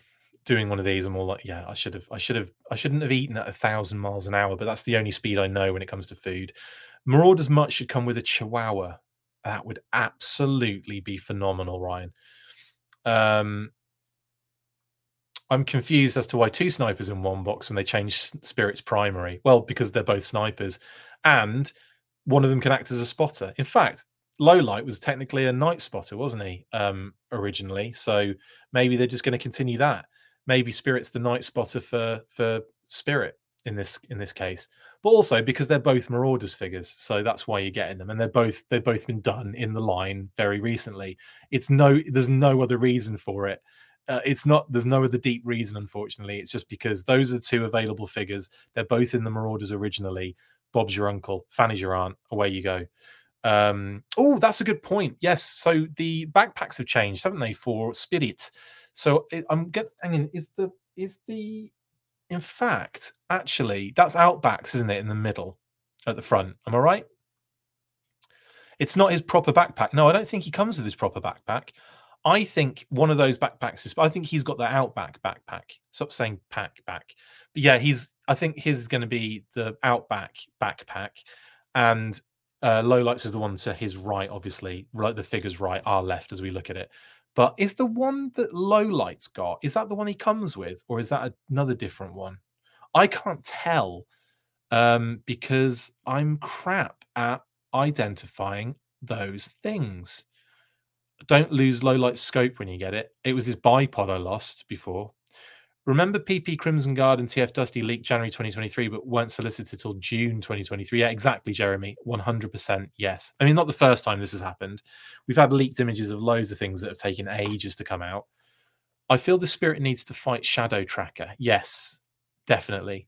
doing one of these, I'm all like, yeah, I should have, I should have, I shouldn't have eaten at a thousand miles an hour, but that's the only speed I know when it comes to food. Marauders Mutt should come with a Chihuahua. That would absolutely be phenomenal, Ryan. Um, I'm confused as to why two snipers in one box when they change Spirit's primary. Well, because they're both snipers, and one of them can act as a spotter. In fact, Low Light was technically a night spotter, wasn't he? Um, originally, so maybe they're just going to continue that maybe Spirit's the night spotter for for Spirit in this in this case, but also because they're both Marauders figures, so that's why you're getting them, and they're both they've both been done in the line very recently. It's no there's no other reason for it. Uh, it's not there's no other deep reason unfortunately. It's just because those are two available figures. They're both in the marauders originally. Bob's your uncle fanny's your aunt away you go. Um oh that's a good point. Yes so the backpacks have changed haven't they for spirit so I'm getting. Hanging, is the is the in fact actually that's Outbacks, isn't it? In the middle, at the front. Am I right? It's not his proper backpack. No, I don't think he comes with his proper backpack. I think one of those backpacks is. I think he's got the Outback backpack. Stop saying pack back. But yeah, he's. I think his is going to be the Outback backpack, and uh, Low Lights is the one to his right. Obviously, like the figures right, our left as we look at it. But is the one that Lowlight's got, is that the one he comes with, or is that another different one? I can't tell um, because I'm crap at identifying those things. Don't lose Lowlight's scope when you get it. It was his bipod I lost before. Remember PP Crimson Guard and TF Dusty leaked January 2023, but weren't solicited till June 2023. Yeah, exactly, Jeremy. 100% yes. I mean, not the first time this has happened. We've had leaked images of loads of things that have taken ages to come out. I feel the spirit needs to fight Shadow Tracker. Yes, definitely.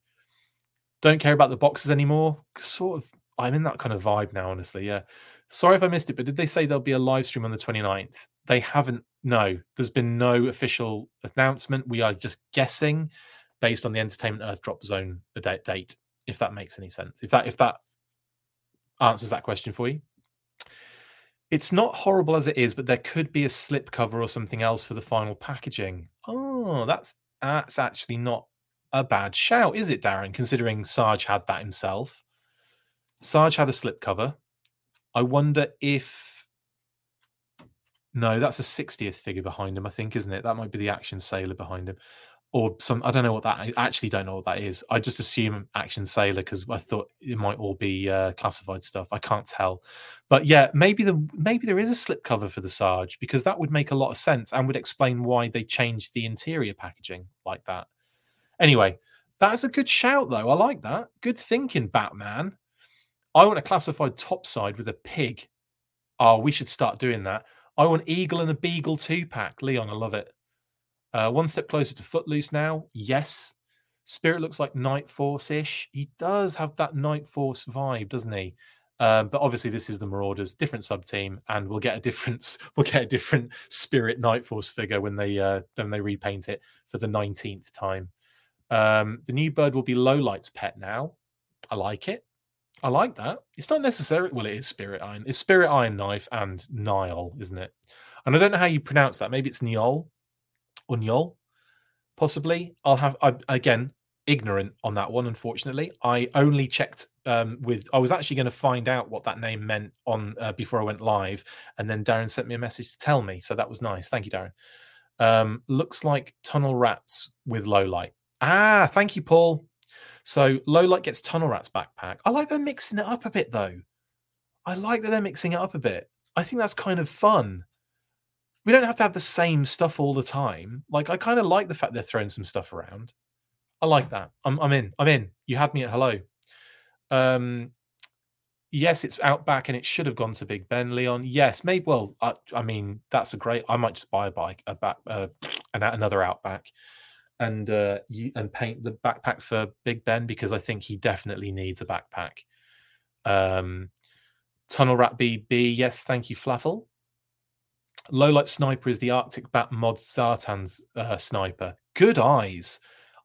Don't care about the boxes anymore. Sort of, I'm in that kind of vibe now, honestly. Yeah. Sorry if I missed it, but did they say there'll be a live stream on the 29th? They haven't no, there's been no official announcement. We are just guessing based on the Entertainment Earth drop zone date, if that makes any sense. If that if that answers that question for you. It's not horrible as it is, but there could be a slip cover or something else for the final packaging. Oh, that's that's actually not a bad shout, is it, Darren? Considering Sarge had that himself. Sarge had a slip cover. I wonder if no, that's a 60th figure behind him, I think, isn't it? That might be the action sailor behind him. Or some, I don't know what that, I actually don't know what that is. I just assume action sailor because I thought it might all be uh, classified stuff. I can't tell. But yeah, maybe the maybe there is a slipcover for the Sarge because that would make a lot of sense and would explain why they changed the interior packaging like that. Anyway, that's a good shout though. I like that. Good thinking, Batman. I want a classified topside with a pig. Oh, we should start doing that. I want Eagle and a Beagle two pack. Leon, I love it. Uh, one step closer to Footloose now. Yes. Spirit looks like Night Force ish. He does have that Night Force vibe, doesn't he? Um, but obviously, this is the Marauders, different sub team, and we'll get a different we'll get a different Spirit Night Force figure when they uh, when they repaint it for the nineteenth time. Um, the new bird will be Lowlight's pet now. I like it. I like that. It's not necessarily well, it is Spirit Iron. It's Spirit Iron Knife and Nile, isn't it? And I don't know how you pronounce that. Maybe it's Niall or Niol, possibly. I'll have I, again ignorant on that one. Unfortunately, I only checked um, with. I was actually going to find out what that name meant on uh, before I went live, and then Darren sent me a message to tell me. So that was nice. Thank you, Darren. Um, looks like tunnel rats with low light. Ah, thank you, Paul. So low light gets Tunnel Rat's backpack. I like them mixing it up a bit though. I like that they're mixing it up a bit. I think that's kind of fun. We don't have to have the same stuff all the time. Like I kind of like the fact they're throwing some stuff around. I like that. I'm I'm in. I'm in. You had me at hello. Um yes, it's out back and it should have gone to Big Ben, Leon. Yes, maybe. Well, I, I mean, that's a great. I might just buy a bike, a back, uh, another Outback and uh, you, and paint the backpack for Big Ben because I think he definitely needs a backpack. Um, Tunnel Rat BB, yes, thank you, Flaffle. Low light sniper is the Arctic Bat mod Zartan's uh, sniper. Good eyes.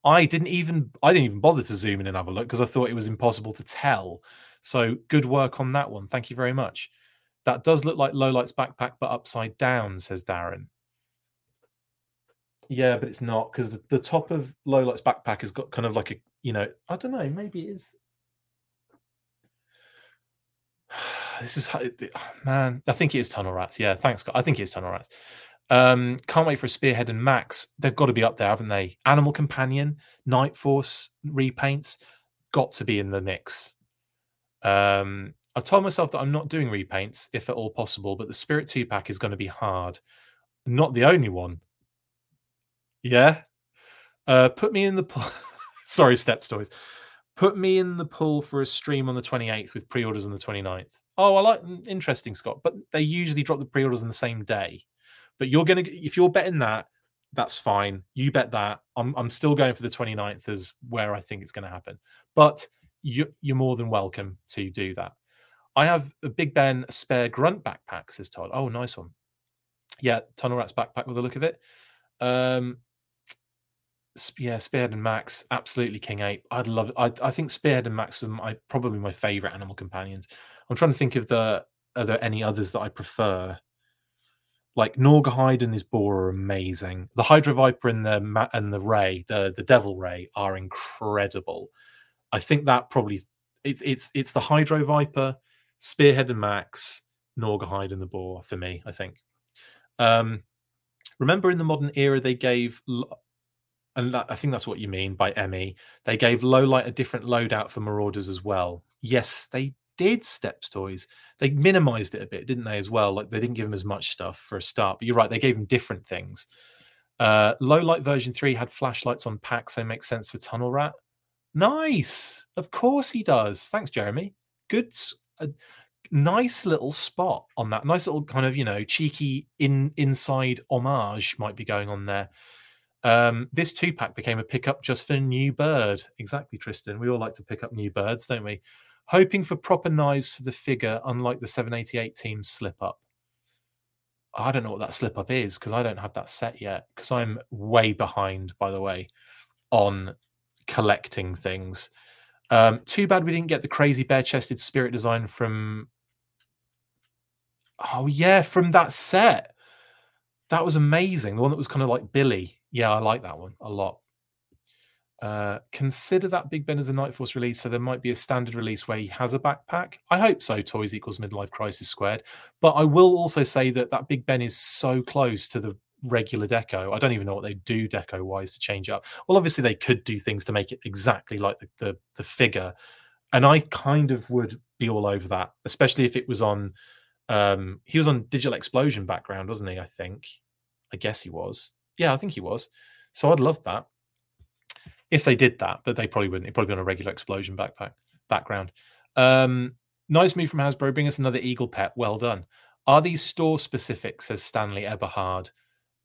I didn't even I didn't even bother to zoom in and have a look because I thought it was impossible to tell. So good work on that one. Thank you very much. That does look like low light's backpack, but upside down, says Darren. Yeah, but it's not because the, the top of Lowlight's backpack has got kind of like a, you know, I don't know, maybe it is. This is man. I think it is Tunnel Rats. Yeah, thanks, Scott. I think it is Tunnel Rats. Um, can't wait for Spearhead and Max. They've got to be up there, haven't they? Animal Companion, Night Force repaints, got to be in the mix. Um, I told myself that I'm not doing repaints if at all possible, but the Spirit two pack is going to be hard. Not the only one. Yeah. Uh, put me in the pool. Sorry, Steps Toys. Put me in the pool for a stream on the 28th with pre-orders on the 29th. Oh, I like mm, interesting, Scott. But they usually drop the pre-orders on the same day. But you're gonna if you're betting that, that's fine. You bet that. I'm I'm still going for the 29th as where I think it's going to happen. But you, you're more than welcome to do that. I have a Big Ben spare grunt backpack, says Todd. Oh, nice one. Yeah, Tunnel Rat's backpack with the look of it. Um, yeah, Spearhead and Max, absolutely King Ape. I'd love. I I think Spearhead and Max are my, probably my favorite animal companions. I'm trying to think of the are there any others that I prefer. Like Gnawgahyde and his boar are amazing. The Hydro Viper and the and the Ray, the the Devil Ray, are incredible. I think that probably it's it's it's the Hydro Viper, Spearhead and Max, Gnawgahyde and the boar for me. I think. Um, remember in the modern era they gave and that, I think that's what you mean by Emmy. They gave Lowlight a different loadout for Marauders as well. Yes, they did. Steps toys. They minimized it a bit, didn't they? As well, like they didn't give him as much stuff for a start. But you're right, they gave him different things. Uh, version three had flashlights on pack, so makes sense for Tunnel Rat. Nice, of course he does. Thanks, Jeremy. Good, nice little spot on that. Nice little kind of you know cheeky in inside homage might be going on there. Um, this two pack became a pickup just for New Bird. Exactly, Tristan. We all like to pick up new birds, don't we? Hoping for proper knives for the figure, unlike the 788 team slip up. I don't know what that slip up is because I don't have that set yet because I'm way behind, by the way, on collecting things. Um, too bad we didn't get the crazy bare chested spirit design from. Oh, yeah, from that set. That was amazing. The one that was kind of like Billy. Yeah, I like that one a lot. Uh, consider that Big Ben as a Night Force release, so there might be a standard release where he has a backpack. I hope so. Toys equals midlife crisis squared. But I will also say that that Big Ben is so close to the regular deco. I don't even know what they do deco wise to change up. Well, obviously they could do things to make it exactly like the, the, the figure, and I kind of would be all over that, especially if it was on. Um, he was on Digital Explosion background, wasn't he? I think. I guess he was. Yeah, I think he was. So I'd love that if they did that, but they probably wouldn't. It'd probably be on a regular explosion backpack background. Um, nice move from Hasbro. Bring us another Eagle pet. Well done. Are these store specific? Says Stanley Eberhard.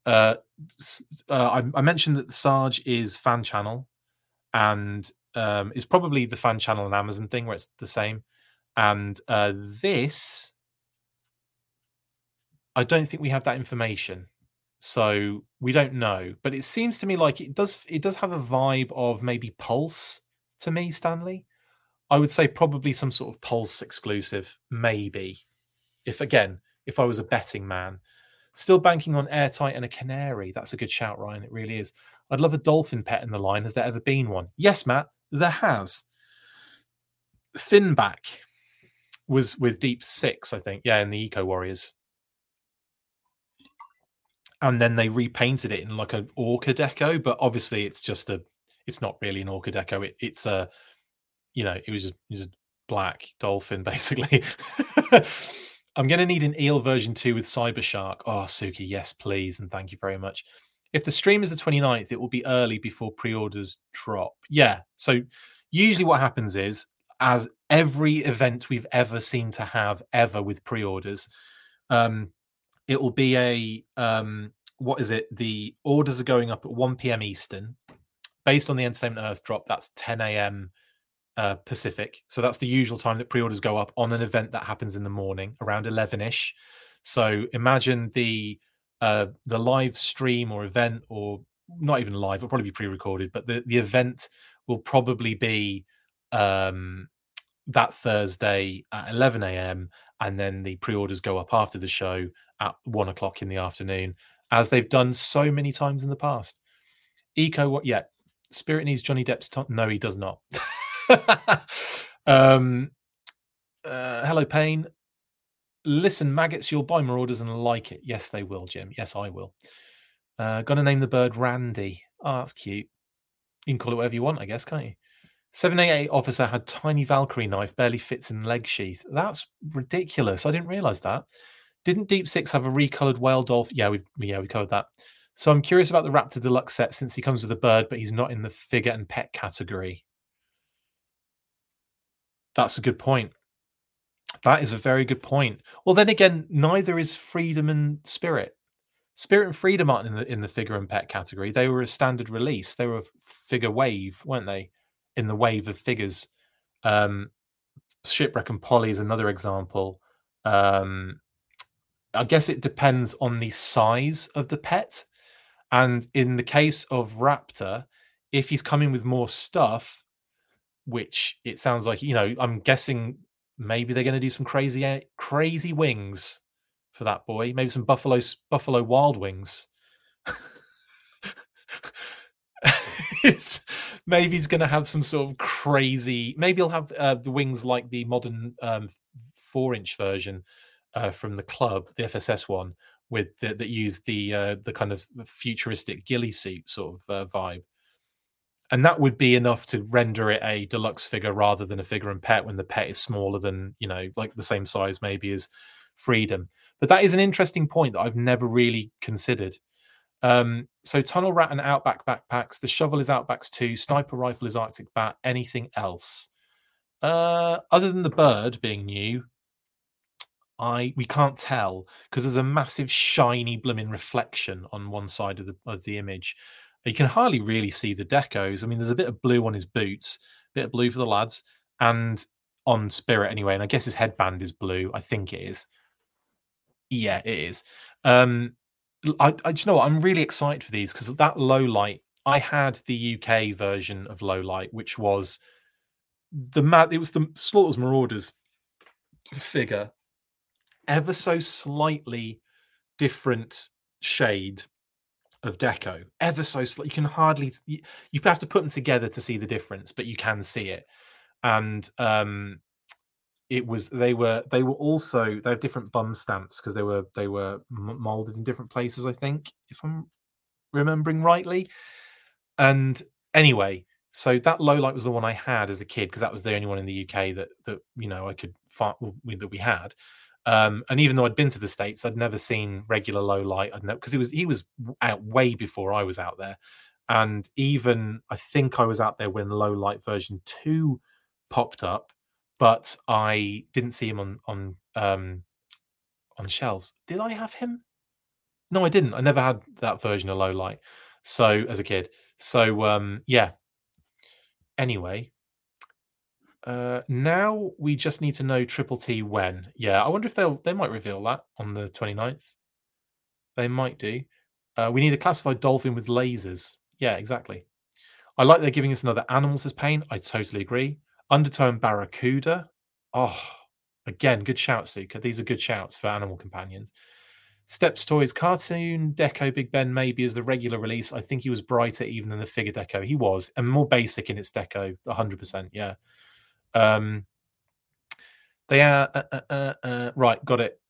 Uh, uh, I, I, mentioned that the Sarge is fan channel, and um, is probably the fan channel and Amazon thing where it's the same. And uh, this, I don't think we have that information so we don't know but it seems to me like it does it does have a vibe of maybe pulse to me stanley. I would say probably some sort of pulse exclusive maybe. If again if i was a betting man. Still banking on airtight and a canary. That's a good shout ryan. It really is. I'd love a dolphin pet in the line. Has there ever been one? Yes matt there has. Finback was with deep six i think. Yeah in the eco warriors and then they repainted it in like an orca deco but obviously it's just a it's not really an orca deco it, it's a you know it was just, black dolphin basically. I'm going to need an eel version 2 with cyber shark. Oh suki yes please and thank you very much. If the stream is the 29th it will be early before pre-orders drop. Yeah so usually what happens is as every event we've ever seen to have ever with pre-orders um it will be a um, what is it? The orders are going up at 1 p.m. Eastern, based on the Entertainment Earth drop. That's 10 a.m. Uh, Pacific. So that's the usual time that pre-orders go up on an event that happens in the morning around 11ish. So imagine the uh, the live stream or event, or not even live, it'll probably be pre-recorded, but the the event will probably be um, that Thursday at 11 a.m. and then the pre-orders go up after the show at one o'clock in the afternoon, as they've done so many times in the past. Eco, what? Yeah, Spirit needs Johnny Depp's. No, he does not. um, uh, hello, Payne. Listen, maggots, you'll buy more orders and like it. Yes, they will, Jim. Yes, I will. Uh, gonna name the bird Randy. Oh, that's cute. You can call it whatever you want, I guess, can't you? 788 officer had tiny Valkyrie knife, barely fits in leg sheath. That's ridiculous. I didn't realize that. Didn't Deep Six have a recolored whale dolphin? Yeah, we yeah we covered that. So I'm curious about the Raptor Deluxe set since he comes with a bird, but he's not in the figure and pet category. That's a good point. That is a very good point. Well, then again, neither is Freedom and Spirit. Spirit and Freedom aren't in the in the figure and pet category. They were a standard release. They were a figure wave, weren't they? In the wave of figures. Um, Shipwreck and Polly is another example. Um, I guess it depends on the size of the pet. And in the case of Raptor, if he's coming with more stuff, which it sounds like, you know, I'm guessing maybe they're going to do some crazy, crazy wings for that boy. Maybe some buffalo, buffalo wild wings. maybe he's going to have some sort of crazy. Maybe he'll have uh, the wings like the modern um, four-inch version uh, from the club, the FSS one, with the, that used the uh, the kind of futuristic ghillie suit sort of uh, vibe, and that would be enough to render it a deluxe figure rather than a figure and pet when the pet is smaller than you know like the same size maybe as Freedom. But that is an interesting point that I've never really considered. Um, so tunnel rat and outback backpacks. The shovel is outbacks too. Sniper rifle is Arctic bat. Anything else? Uh, other than the bird being new, I we can't tell because there's a massive shiny blooming reflection on one side of the of the image. You can hardly really see the decos. I mean, there's a bit of blue on his boots, a bit of blue for the lads, and on Spirit anyway. And I guess his headband is blue. I think it is. Yeah, it is. Um, I, I you know what? I'm really excited for these because that low light. I had the UK version of low light, which was the mad. It was the Slaughter's Marauders figure, ever so slightly different shade of deco, ever so slightly. You can hardly. You, you have to put them together to see the difference, but you can see it. And um, it was they were they were also they have different bum stamps because they were they were molded in different places i think if i'm remembering rightly and anyway so that low light was the one i had as a kid because that was the only one in the uk that that you know i could find that we had um, and even though i'd been to the states i'd never seen regular low light i'd know because it was he was out way before i was out there and even i think i was out there when low light version 2 popped up but I didn't see him on on um, on shelves. Did I have him? No, I didn't. I never had that version of low light. So as a kid, so um, yeah. Anyway, uh, now we just need to know Triple T when. Yeah, I wonder if they'll they might reveal that on the 29th. They might do. Uh, we need a classified dolphin with lasers. Yeah, exactly. I like they're giving us another animals as pain. I totally agree. Undertow Barracuda. Oh, again, good shout, Suka. These are good shouts for animal companions. Steps Toys cartoon deco Big Ben maybe as the regular release. I think he was brighter even than the figure deco. He was, and more basic in its deco, 100%. Yeah. Um, they are uh, uh, uh, uh, right. Got it.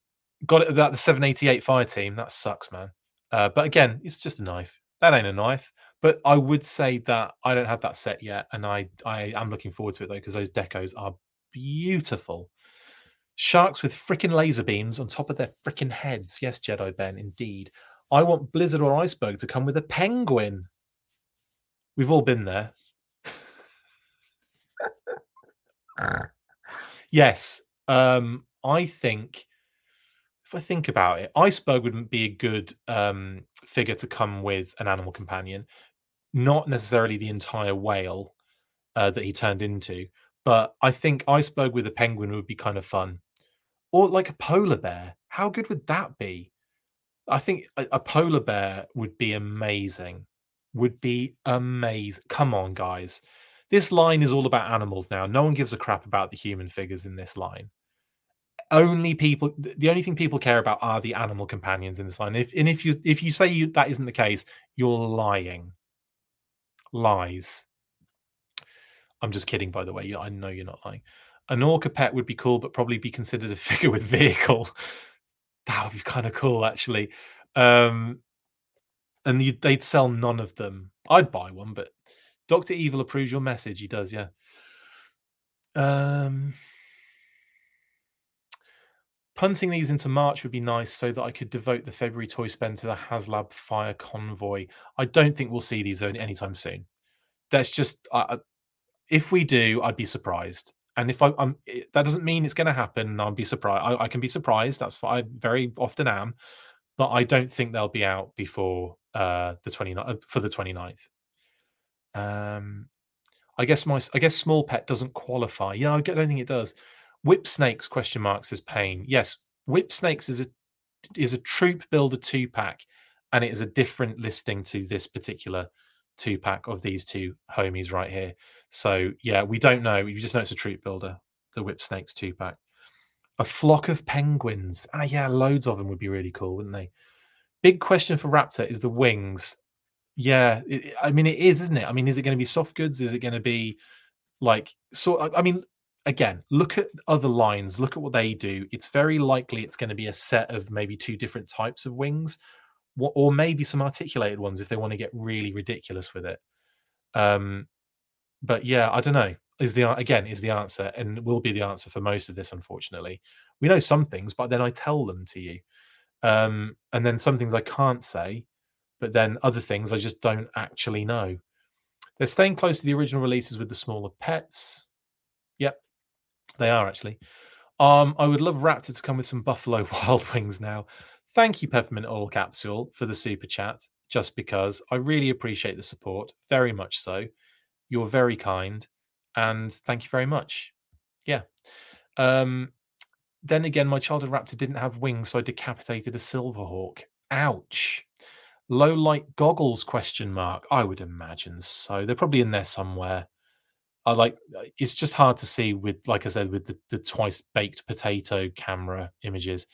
Got it. That the 788 fire team. That sucks, man. Uh, but again, it's just a knife. That ain't a knife. But I would say that I don't have that set yet, and I I am looking forward to it though because those decos are beautiful. Sharks with freaking laser beams on top of their freaking heads. Yes, Jedi Ben, indeed. I want Blizzard or Iceberg to come with a penguin. We've all been there. Yes. Um, I think if I think about it, Iceberg wouldn't be a good um, figure to come with an animal companion not necessarily the entire whale uh, that he turned into, but I think iceberg with a penguin would be kind of fun, or like a polar bear. How good would that be? I think a, a polar bear would be amazing. Would be amazing. Come on, guys. This line is all about animals now. No one gives a crap about the human figures in this line only people the only thing people care about are the animal companions in this line if and if you if you say you, that isn't the case you're lying lies. I'm just kidding, by the way. I know you're not lying. An orca pet would be cool, but probably be considered a figure with vehicle. that would be kind of cool, actually. Um, and they'd sell none of them. I'd buy one, but Doctor Evil approves your message. He does, yeah. Um, punting these into March would be nice so that I could devote the February toy spend to the HasLab Fire Convoy. I don't think we'll see these anytime soon. That's just, if we do, I'd be surprised. And if I, am that doesn't mean it's going to happen. I'll be surprised. I, I, can be surprised. That's what I very often am, but I don't think they'll be out before uh, the 29th uh, for the 29th. Um, I guess my, I guess small pet doesn't qualify. Yeah, I don't think it does. Whip Snakes question marks says pain. Yes, Whip Snakes is a is a troop builder two pack, and it is a different listing to this particular two pack of these two homies right here. So yeah, we don't know. You just know it's a troop builder, the Whip Snakes two pack. A flock of penguins. Ah, yeah, loads of them would be really cool, wouldn't they? Big question for Raptor is the wings. Yeah, it, I mean it is, isn't it? I mean, is it going to be soft goods? Is it going to be like so? I mean, again, look at other lines, look at what they do. It's very likely it's going to be a set of maybe two different types of wings, or maybe some articulated ones if they want to get really ridiculous with it. Um, but yeah, I don't know. Is the again is the answer, and will be the answer for most of this. Unfortunately, we know some things, but then I tell them to you, um, and then some things I can't say but then other things I just don't actually know. They're staying close to the original releases with the smaller pets. Yep, they are actually. Um, I would love Raptor to come with some Buffalo Wild Wings now. Thank you, Peppermint Oil Capsule, for the super chat. Just because I really appreciate the support, very much so. You're very kind, and thank you very much. Yeah. Um, then again, my childhood raptor didn't have wings, so I decapitated a silver hawk. Ouch. Low light goggles? Question mark. I would imagine so. They're probably in there somewhere. I like. Uh, it's just hard to see with, like I said, with the, the twice baked potato camera images.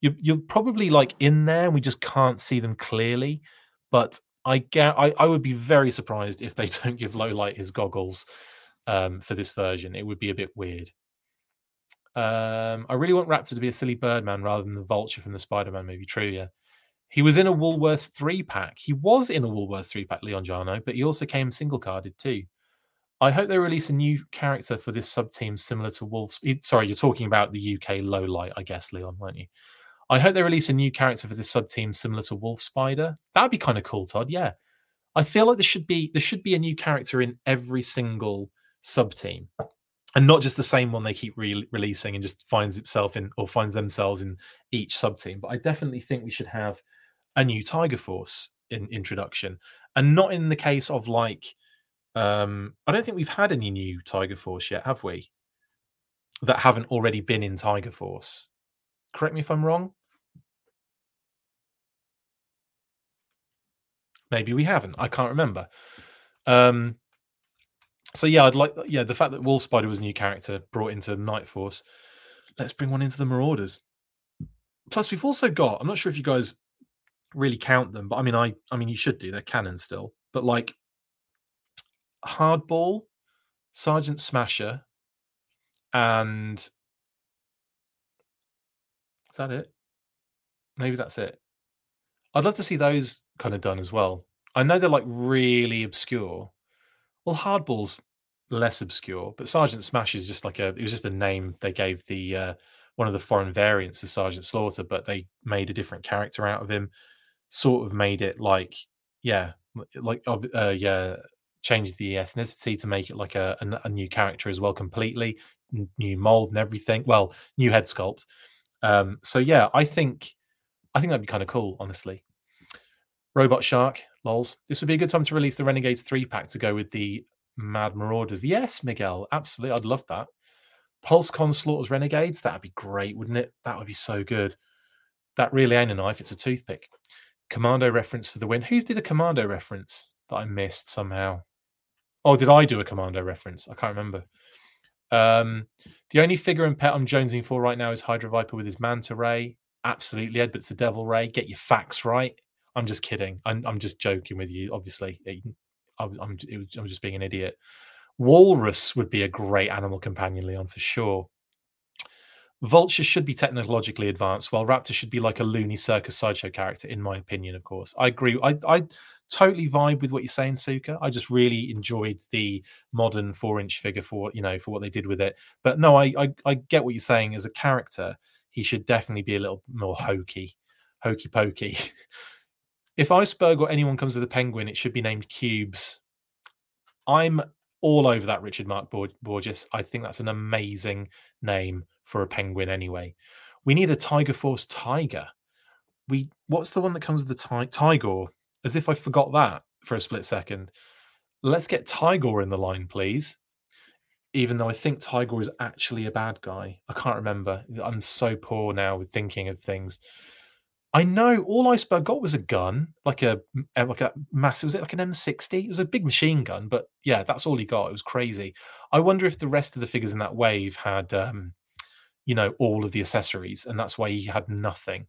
You, you're probably like in there, and we just can't see them clearly. But I get. I, I would be very surprised if they don't give low light his goggles um, for this version. It would be a bit weird. Um, I really want Raptor to be a silly Birdman rather than the Vulture from the Spider-Man movie. True, yeah. He was in a Woolworths three pack. He was in a Woolworths three pack, Leon Jano, but he also came single carded too. I hope they release a new character for this sub team similar to Wolves. Sorry, you're talking about the UK low light, I guess, Leon, weren't you? I hope they release a new character for this sub team similar to Wolf Spider. That'd be kind of cool, Todd. Yeah, I feel like there should be there should be a new character in every single sub team and not just the same one they keep re- releasing and just finds itself in or finds themselves in each sub team. But I definitely think we should have a new Tiger Force in introduction, and not in the case of like, um, I don't think we've had any new Tiger Force yet, have we? That haven't already been in Tiger Force. Correct me if I'm wrong. Maybe we haven't. I can't remember. Um, so yeah, I'd like yeah the fact that Wolf Spider was a new character brought into Night Force. Let's bring one into the Marauders. Plus, we've also got. I'm not sure if you guys really count them, but I mean, I I mean, you should do. They're canon still, but like Hardball, Sergeant Smasher, and is that it? Maybe that's it. I'd love to see those kind of done as well. I know they're like really obscure, well, Hardball's less obscure, but Sergeant Smash is just like a it was just a name they gave the uh, one of the foreign variants of Sergeant Slaughter, but they made a different character out of him, sort of made it like yeah, like uh, yeah, changed the ethnicity to make it like a, a, a new character as well completely, new mold and everything. Well, new head sculpt. Um, so yeah, I think I think that'd be kind of cool, honestly. Robot Shark, lols. This would be a good time to release the Renegades 3 pack to go with the Mad Marauders. Yes, Miguel, absolutely. I'd love that. Pulse Con Slaughters Renegades, that'd be great, wouldn't it? That would be so good. That really ain't a knife, it's a toothpick. Commando reference for the win. Who's did a Commando reference that I missed somehow? Oh, did I do a Commando reference? I can't remember. Um, the only figure and pet I'm jonesing for right now is Hydro Viper with his Manta Ray. Absolutely, Ed, but it's a Devil Ray. Get your facts right. I'm just kidding. I'm, I'm just joking with you. Obviously, I'm, I'm, I'm just being an idiot. Walrus would be a great animal companion, Leon, for sure. Vulture should be technologically advanced, while Raptor should be like a loony circus sideshow character, in my opinion. Of course, I agree. I, I totally vibe with what you're saying, Suka. I just really enjoyed the modern four-inch figure for you know for what they did with it. But no, I, I I get what you're saying. As a character, he should definitely be a little more hokey, hokey pokey. If Iceberg or anyone comes with a penguin, it should be named Cubes. I'm all over that, Richard Mark Borges. I think that's an amazing name for a penguin, anyway. We need a Tiger Force Tiger. We what's the one that comes with the ti- Tiger? As if I forgot that for a split second. Let's get Tiger in the line, please. Even though I think Tiger is actually a bad guy, I can't remember. I'm so poor now with thinking of things. I know all Iceberg got was a gun, like a like a massive. Was it like an M60? It was a big machine gun, but yeah, that's all he got. It was crazy. I wonder if the rest of the figures in that wave had, um, you know, all of the accessories, and that's why he had nothing.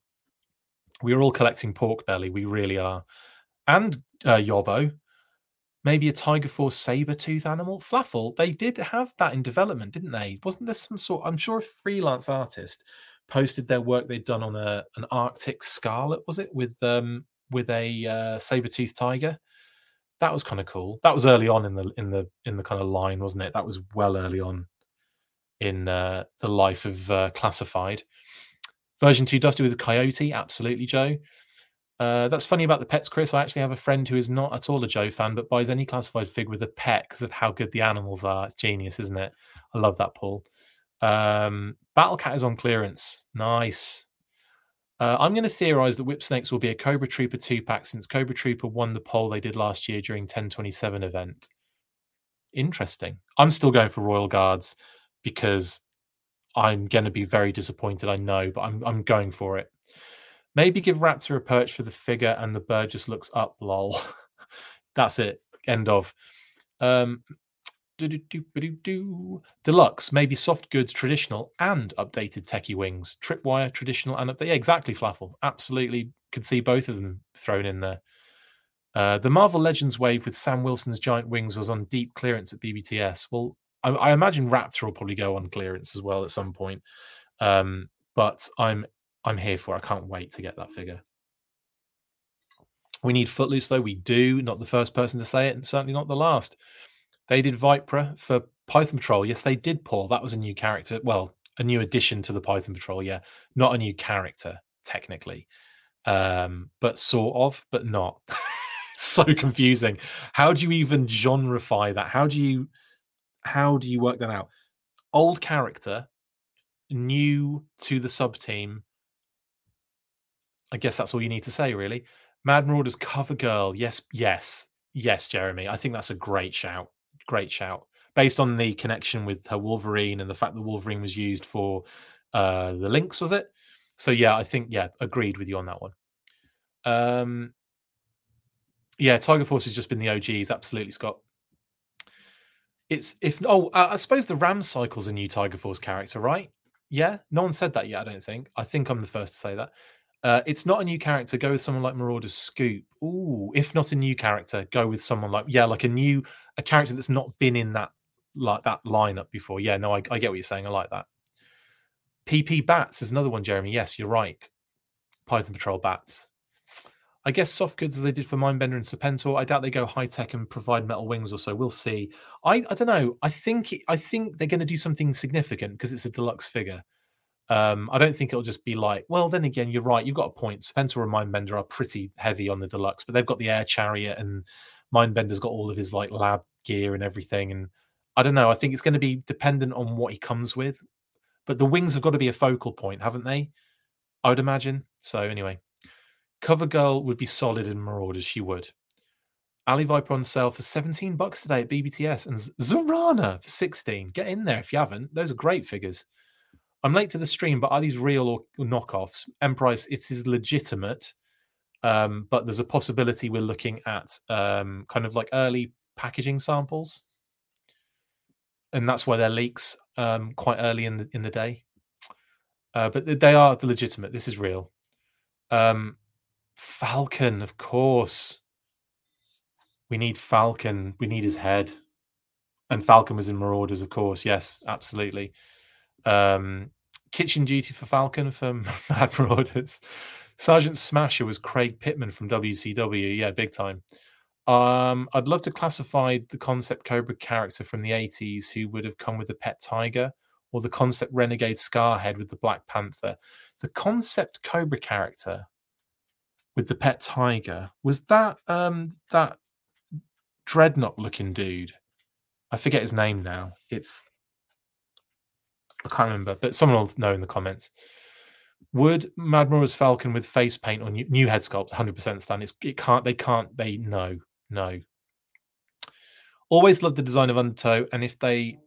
We are all collecting pork belly. We really are, and uh, Yobo. Maybe a Tiger Force saber tooth animal. Flaffle, they did have that in development, didn't they? Wasn't there some sort? I'm sure a freelance artist posted their work they'd done on a an Arctic Scarlett, was it, with um with a uh, saber tooth tiger. That was kind of cool. That was early on in the in the in the kind of line, wasn't it? That was well early on in uh, the life of uh, classified. Version two Dusty with a coyote, absolutely, Joe. Uh, that's funny about the pets, Chris. I actually have a friend who is not at all a Joe fan, but buys any classified fig with a pet because of how good the animals are. It's genius, isn't it? I love that, Paul. Um, Battle Cat is on clearance. Nice. Uh, I'm going to theorize that Whip Snakes will be a Cobra Trooper two pack since Cobra Trooper won the poll they did last year during 1027 event. Interesting. I'm still going for Royal Guards because I'm going to be very disappointed. I know, but I'm I'm going for it. Maybe give Raptor a perch for the figure and the bird just looks up. Lol. That's it. End of. Um, Deluxe, maybe soft goods, traditional, and updated techie wings. Tripwire, traditional, and update. Yeah, exactly, Flaffle. Absolutely could see both of them thrown in there. Uh, the Marvel Legends wave with Sam Wilson's giant wings was on deep clearance at BBTS. Well, I, I imagine Raptor will probably go on clearance as well at some point. Um, but I'm I'm here for. It. I can't wait to get that figure. We need Footloose though. We do. Not the first person to say it, and certainly not the last. They did Vypra for Python Patrol. Yes, they did, Paul. That was a new character. Well, a new addition to the Python Patrol. Yeah, not a new character technically, um, but sort of, but not. so confusing. How do you even genreify that? How do you how do you work that out? Old character, new to the sub team. I guess that's all you need to say, really. Mad Marauders cover girl. Yes, yes, yes, Jeremy. I think that's a great shout great shout. Based on the connection with her Wolverine and the fact that Wolverine was used for uh the links, was it? So yeah, I think yeah, agreed with you on that one. Um yeah, Tiger Force has just been the OGs, absolutely, Scott. It's if oh, I suppose the Ram Cycle's a new Tiger Force character, right? Yeah, no one said that yet. I don't think. I think I'm the first to say that. Uh, it's not a new character. Go with someone like Marauder's Scoop. Ooh, if not a new character, go with someone like yeah, like a new a character that's not been in that like that lineup before. Yeah, no, I, I get what you're saying. I like that. PP Bats is another one, Jeremy. Yes, you're right. Python Patrol Bats. I guess soft goods as they did for Mindbender and Serpentor. I doubt they go high tech and provide metal wings or so. We'll see. I, I don't know. I think I think they're going to do something significant because it's a deluxe figure. Um, I don't think it'll just be like, well, then again, you're right. You've got a point. Serpentor and Mindbender are pretty heavy on the deluxe, but they've got the air chariot and Mindbender's got all of his like lab gear and everything. And I don't know. I think it's going to be dependent on what he comes with. But the wings have got to be a focal point, haven't they? I would imagine. So anyway, Cover Girl would be solid in Marauders. She would. Alley Viper on sale for 17 bucks today at BBTS and Zarana for 16. Get in there if you haven't. Those are great figures. I'm late to the stream, but are these real or, knockoffs? Emprise, it is legitimate, um, but there's a possibility we're looking at um, kind of like early packaging samples, and that's why they're leaks um, quite early in the in the day. Uh, but they are legitimate. This is real. Um, Falcon, of course. We need Falcon. We need his head. And Falcon was in Marauders, of course. Yes, absolutely. Um, kitchen duty for Falcon from Mad Marauders. Sergeant Smasher was Craig Pittman from WCW. Yeah, big time. Um, I'd love to classify the concept Cobra character from the 80s who would have come with a pet tiger or the concept Renegade Scarhead with the Black Panther. The concept Cobra character with the pet tiger was that um that dreadnought looking dude. I forget his name now. It's I can't remember, but someone will know in the comments. Would Mad Marauders Falcon with face paint or new, new head sculpt 100% stand? It's, it can't, they can't, they, no, no. Always loved the design of Undertow, and if they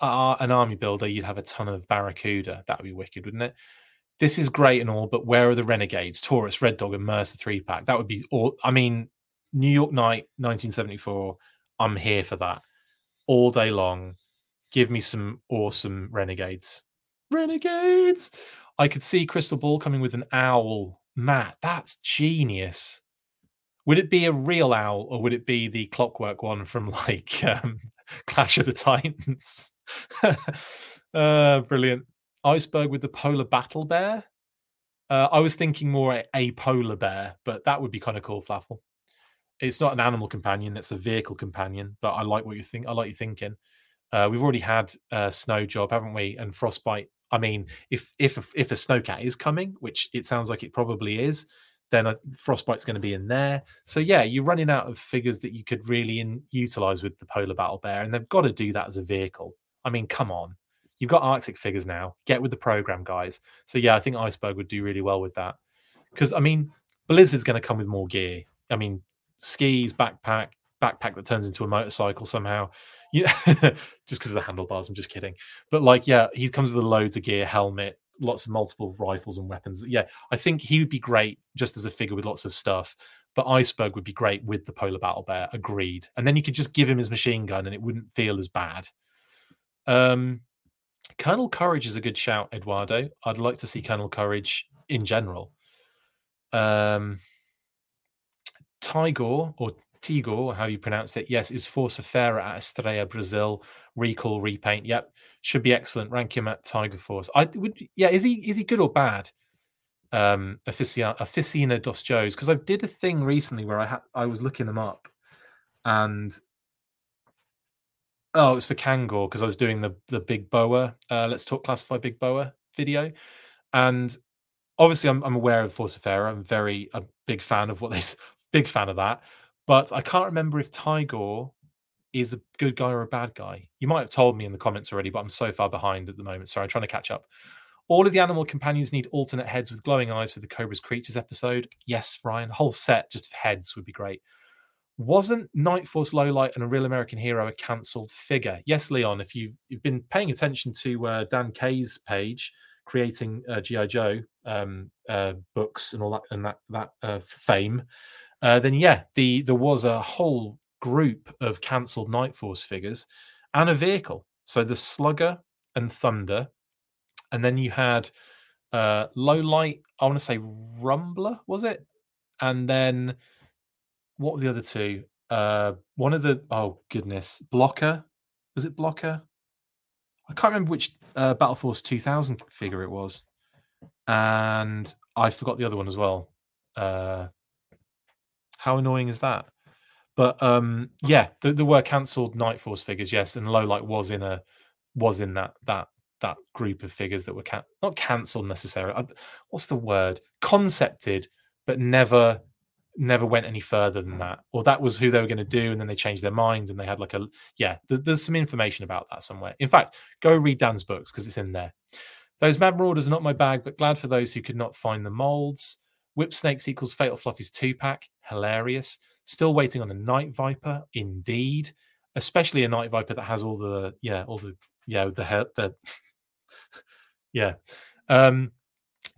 are an army builder, you'd have a ton of Barracuda. That would be wicked, wouldn't it? This is great and all, but where are the Renegades, Taurus, Red Dog, and Mercer three pack? That would be all. I mean, New York Night, 1974. I'm here for that all day long give me some awesome renegades. Renegades. I could see Crystal Ball coming with an owl. Matt, that's genius. Would it be a real owl or would it be the clockwork one from like um, Clash of the Titans? uh, brilliant. Iceberg with the polar battle bear. Uh, I was thinking more a, a, polar bear, but that would be kind of cool, Flaffle. It's not an animal companion; it's a vehicle companion. But I like what you think. I like you thinking. Uh, we've already had a snow job, haven't we? And frostbite. I mean, if if if a snowcat is coming, which it sounds like it probably is, then uh, Frostbite's going to be in there. So yeah, you're running out of figures that you could really in, utilize with the Polar Battle Bear, and they've got to do that as a vehicle. I mean, come on, you've got Arctic figures now. Get with the program, guys. So yeah, I think Iceberg would do really well with that because I mean, Blizzard's going to come with more gear. I mean, skis, backpack, backpack that turns into a motorcycle somehow. Yeah, just because of the handlebars. I'm just kidding. But like, yeah, he comes with loads of gear, helmet, lots of multiple rifles and weapons. Yeah, I think he would be great just as a figure with lots of stuff. But Iceberg would be great with the Polar Battle Bear. Agreed. And then you could just give him his machine gun, and it wouldn't feel as bad. Um, Colonel Courage is a good shout, Eduardo. I'd like to see Colonel Courage in general. Um, Tigor or Tigor, how you pronounce it, yes, is Força Fera at Estrela Brazil. Recall, repaint. Yep, should be excellent. Rank him at Tiger Force. I would, yeah. Is he is he good or bad? Um, Oficina, Oficina dos Joes because I did a thing recently where I had I was looking them up, and oh, it was for Kangor because I was doing the the Big Boa. Uh, Let's talk classify Big Boa video, and obviously I'm, I'm aware of Força Fera. I'm very a big fan of what they big fan of that. But I can't remember if Tigor is a good guy or a bad guy. You might have told me in the comments already, but I'm so far behind at the moment. Sorry, I'm trying to catch up. All of the animal companions need alternate heads with glowing eyes for the Cobra's Creatures episode. Yes, Ryan, whole set just of heads would be great. Wasn't Night Force Lowlight and a Real American Hero a cancelled figure? Yes, Leon, if you've, you've been paying attention to uh, Dan Kay's page, creating uh, GI Joe um, uh, books and all that and that that uh, fame, uh, then yeah, the there was a whole group of cancelled Night Force figures and a vehicle. So the Slugger and Thunder, and then you had uh, Low Light. I want to say Rumbler, was it? And then what were the other two? Uh, one of the oh goodness, Blocker. Was it Blocker? I can't remember which uh, Battle Force 2000 figure it was, and I forgot the other one as well. Uh, how annoying is that? But um, yeah, there, were cancelled Night Force figures, yes, and Low Light was in a was in that that that group of figures that were can- not cancelled necessarily. what's the word? Concepted, but never never went any further than that. Or that was who they were going to do, and then they changed their minds and they had like a yeah. there's some information about that somewhere. In fact, go read Dan's books because it's in there. Those Mad Marauders are not my bag, but glad for those who could not find the molds. Whip Snakes equals Fatal Fluffies two pack. Hilarious. Still waiting on a Night Viper, indeed. Especially a Night Viper that has all the yeah, all the yeah, the the yeah. Um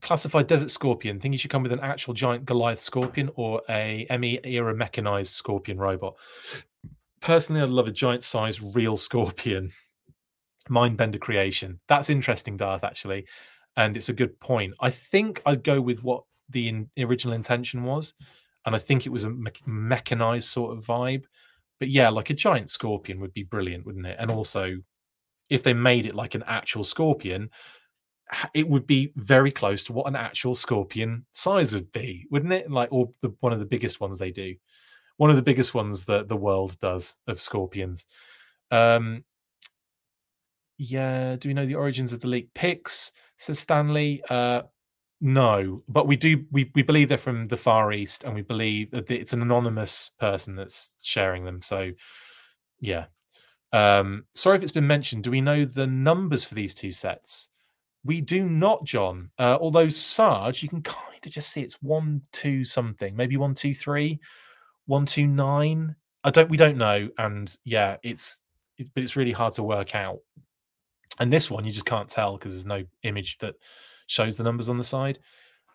classified desert scorpion. Think you should come with an actual giant Goliath scorpion or a ME era mechanized scorpion robot. Personally, I'd love a giant size real scorpion. Mindbender creation. That's interesting, Darth, actually. And it's a good point. I think I'd go with what the in, original intention was, and I think it was a me- mechanized sort of vibe. But yeah, like a giant scorpion would be brilliant, wouldn't it? And also, if they made it like an actual scorpion, it would be very close to what an actual scorpion size would be, wouldn't it? Like, or the, one of the biggest ones they do, one of the biggest ones that the world does of scorpions. Um, yeah, do we know the origins of the leak picks? Says Stanley. Uh, no, but we do. We, we believe they're from the Far East, and we believe that it's an anonymous person that's sharing them. So, yeah. Um, sorry if it's been mentioned. Do we know the numbers for these two sets? We do not, John. Uh, although Sarge, you can kind of just see it's one, two something, maybe one, two, three, one, two, nine. I don't. We don't know, and yeah, it's it, but it's really hard to work out. And this one, you just can't tell because there's no image that shows the numbers on the side.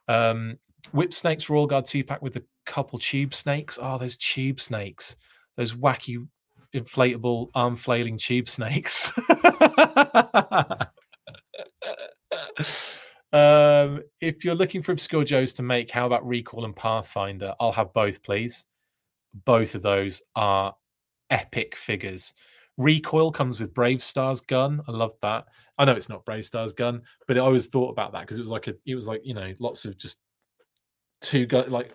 Um, Whip Snakes Royal Guard two pack with a couple tube snakes. Oh, those tube snakes, those wacky inflatable arm flailing tube snakes. um, if you're looking for obscure Joes to make, how about Recoil and Pathfinder? I'll have both, please. Both of those are epic figures. Recoil comes with BraveStarr's gun. I love that. I know it's not BraveStarr's gun, but I always thought about that because it was like a, it was like you know, lots of just two gun like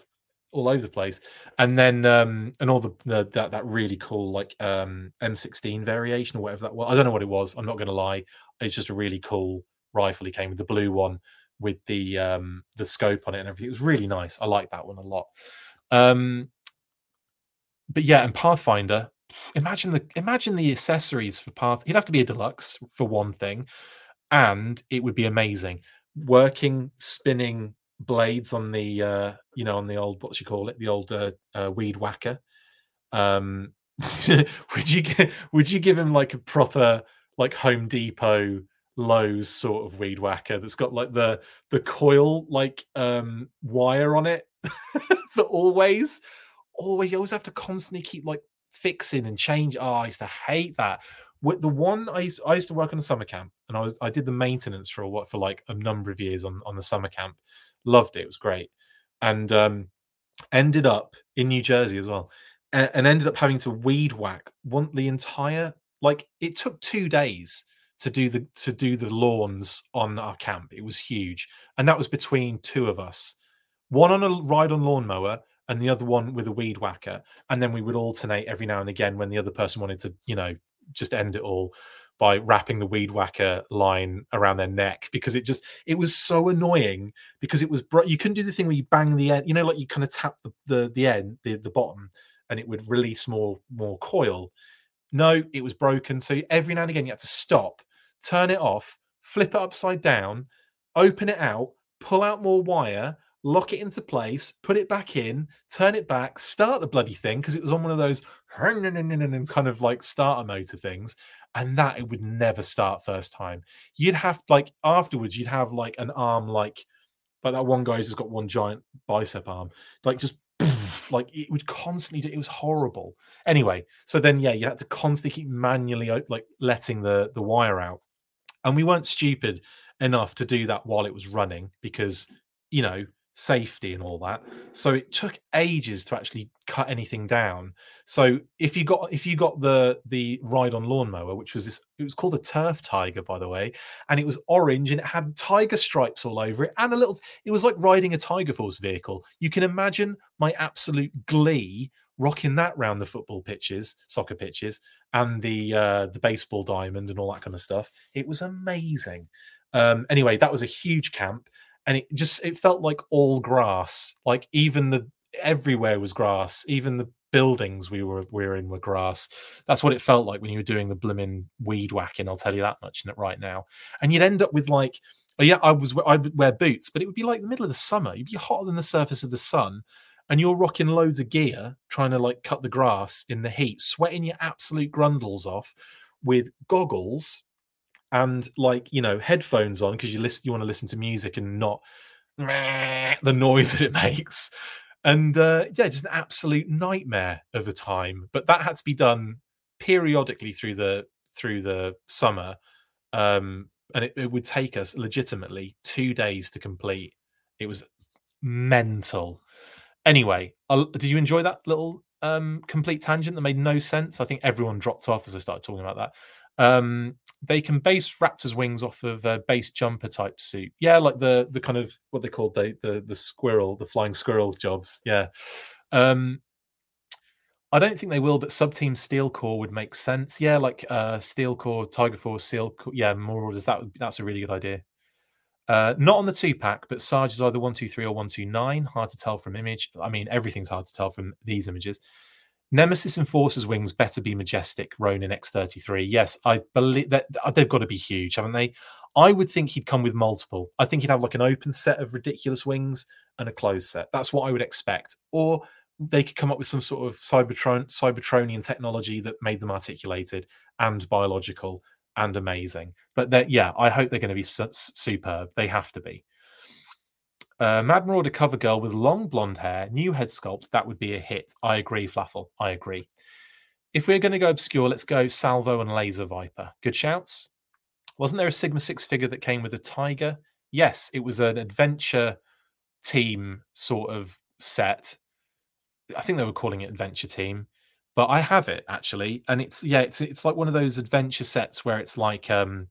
all over the place, and then um and all the, the that that really cool like um M16 variation or whatever that was. I don't know what it was. I'm not going to lie. It's just a really cool rifle. He came with the blue one with the um the scope on it and everything. It was really nice. I like that one a lot. Um but yeah, and Pathfinder, imagine the imagine the accessories for Path. He'd have to be a deluxe for one thing, and it would be amazing. Working spinning blades on the uh you know on the old what you call it the old uh, uh, weed whacker um would you would you give him like a proper like home depot Lowe's sort of weed whacker that's got like the the coil like um wire on it that always. Always you always have to constantly keep like fixing and change oh i used to hate that. With the one I used, I used to work on a summer camp and i was i did the maintenance for a what for like a number of years on on the summer camp. Loved it it was great. And um ended up in new jersey as well and, and ended up having to weed whack one the entire like it took two days to do the to do the lawns on our camp. It was huge, and that was between two of us, one on a ride on lawnmower and the other one with a weed whacker. And then we would alternate every now and again when the other person wanted to, you know, just end it all by wrapping the weed whacker line around their neck because it just it was so annoying because it was you couldn't do the thing where you bang the end, you know, like you kind of tap the the, the end, the, the bottom, and it would release more more coil. No, it was broken. So every now and again you had to stop turn it off, flip it upside down, open it out, pull out more wire, lock it into place, put it back in, turn it back, start the bloody thing because it was on one of those kind of like starter motor things. And that it would never start first time. You'd have like afterwards, you'd have like an arm like like that one guy's just got one giant bicep arm, like just like it would constantly do, it was horrible anyway so then yeah you had to constantly keep manually like letting the the wire out and we weren't stupid enough to do that while it was running because you know safety and all that. So it took ages to actually cut anything down. So if you got if you got the the ride on lawnmower which was this it was called a turf tiger by the way and it was orange and it had tiger stripes all over it and a little it was like riding a tiger force vehicle. You can imagine my absolute glee rocking that round the football pitches, soccer pitches, and the uh, the baseball diamond and all that kind of stuff. It was amazing. Um, anyway, that was a huge camp, and it just it felt like all grass. Like even the everywhere was grass. Even the buildings we were we were in were grass. That's what it felt like when you were doing the blooming weed whacking. I'll tell you that much right now. And you'd end up with like. Oh yeah, I was. I would wear boots, but it would be like the middle of the summer. You'd be hotter than the surface of the sun, and you're rocking loads of gear trying to like cut the grass in the heat, sweating your absolute grundles off with goggles and like you know headphones on because you listen you want to listen to music and not the noise that it makes. And uh, yeah just an absolute nightmare of a time but that had to be done periodically through the through the summer um, and it, it would take us legitimately two days to complete. It was mental Anyway, did you enjoy that little um, complete tangent that made no sense? I think everyone dropped off as I started talking about that. Um, they can base Raptor's wings off of a base jumper type suit. Yeah, like the the kind of what they called the the the squirrel, the flying squirrel jobs. Yeah. Um, I don't think they will, but sub team Steel Core would make sense. Yeah, like uh, Steel Core, Tiger Force, Seal. Core, yeah, more orders. That would, that's a really good idea. Uh, not on the two pack, but Sarge is either one two three or one two nine. Hard to tell from image. I mean, everything's hard to tell from these images. Nemesis Enforcer's wings better be majestic. Ronin X33. Yes, I believe that they've got to be huge, haven't they? I would think he'd come with multiple. I think he'd have like an open set of ridiculous wings and a closed set. That's what I would expect. Or they could come up with some sort of Cybertron Cybertronian technology that made them articulated and biological and amazing. But that, yeah, I hope they're going to be su- superb. They have to be. Uh, Mad Marauder cover girl with long blonde hair, new head sculpt. That would be a hit. I agree, Flaffle. I agree. If we're going to go obscure, let's go Salvo and Laser Viper. Good shouts. Wasn't there a Sigma Six figure that came with a tiger? Yes, it was an adventure team sort of set. I think they were calling it Adventure Team but I have it actually, and it's yeah, it's it's like one of those adventure sets where it's like um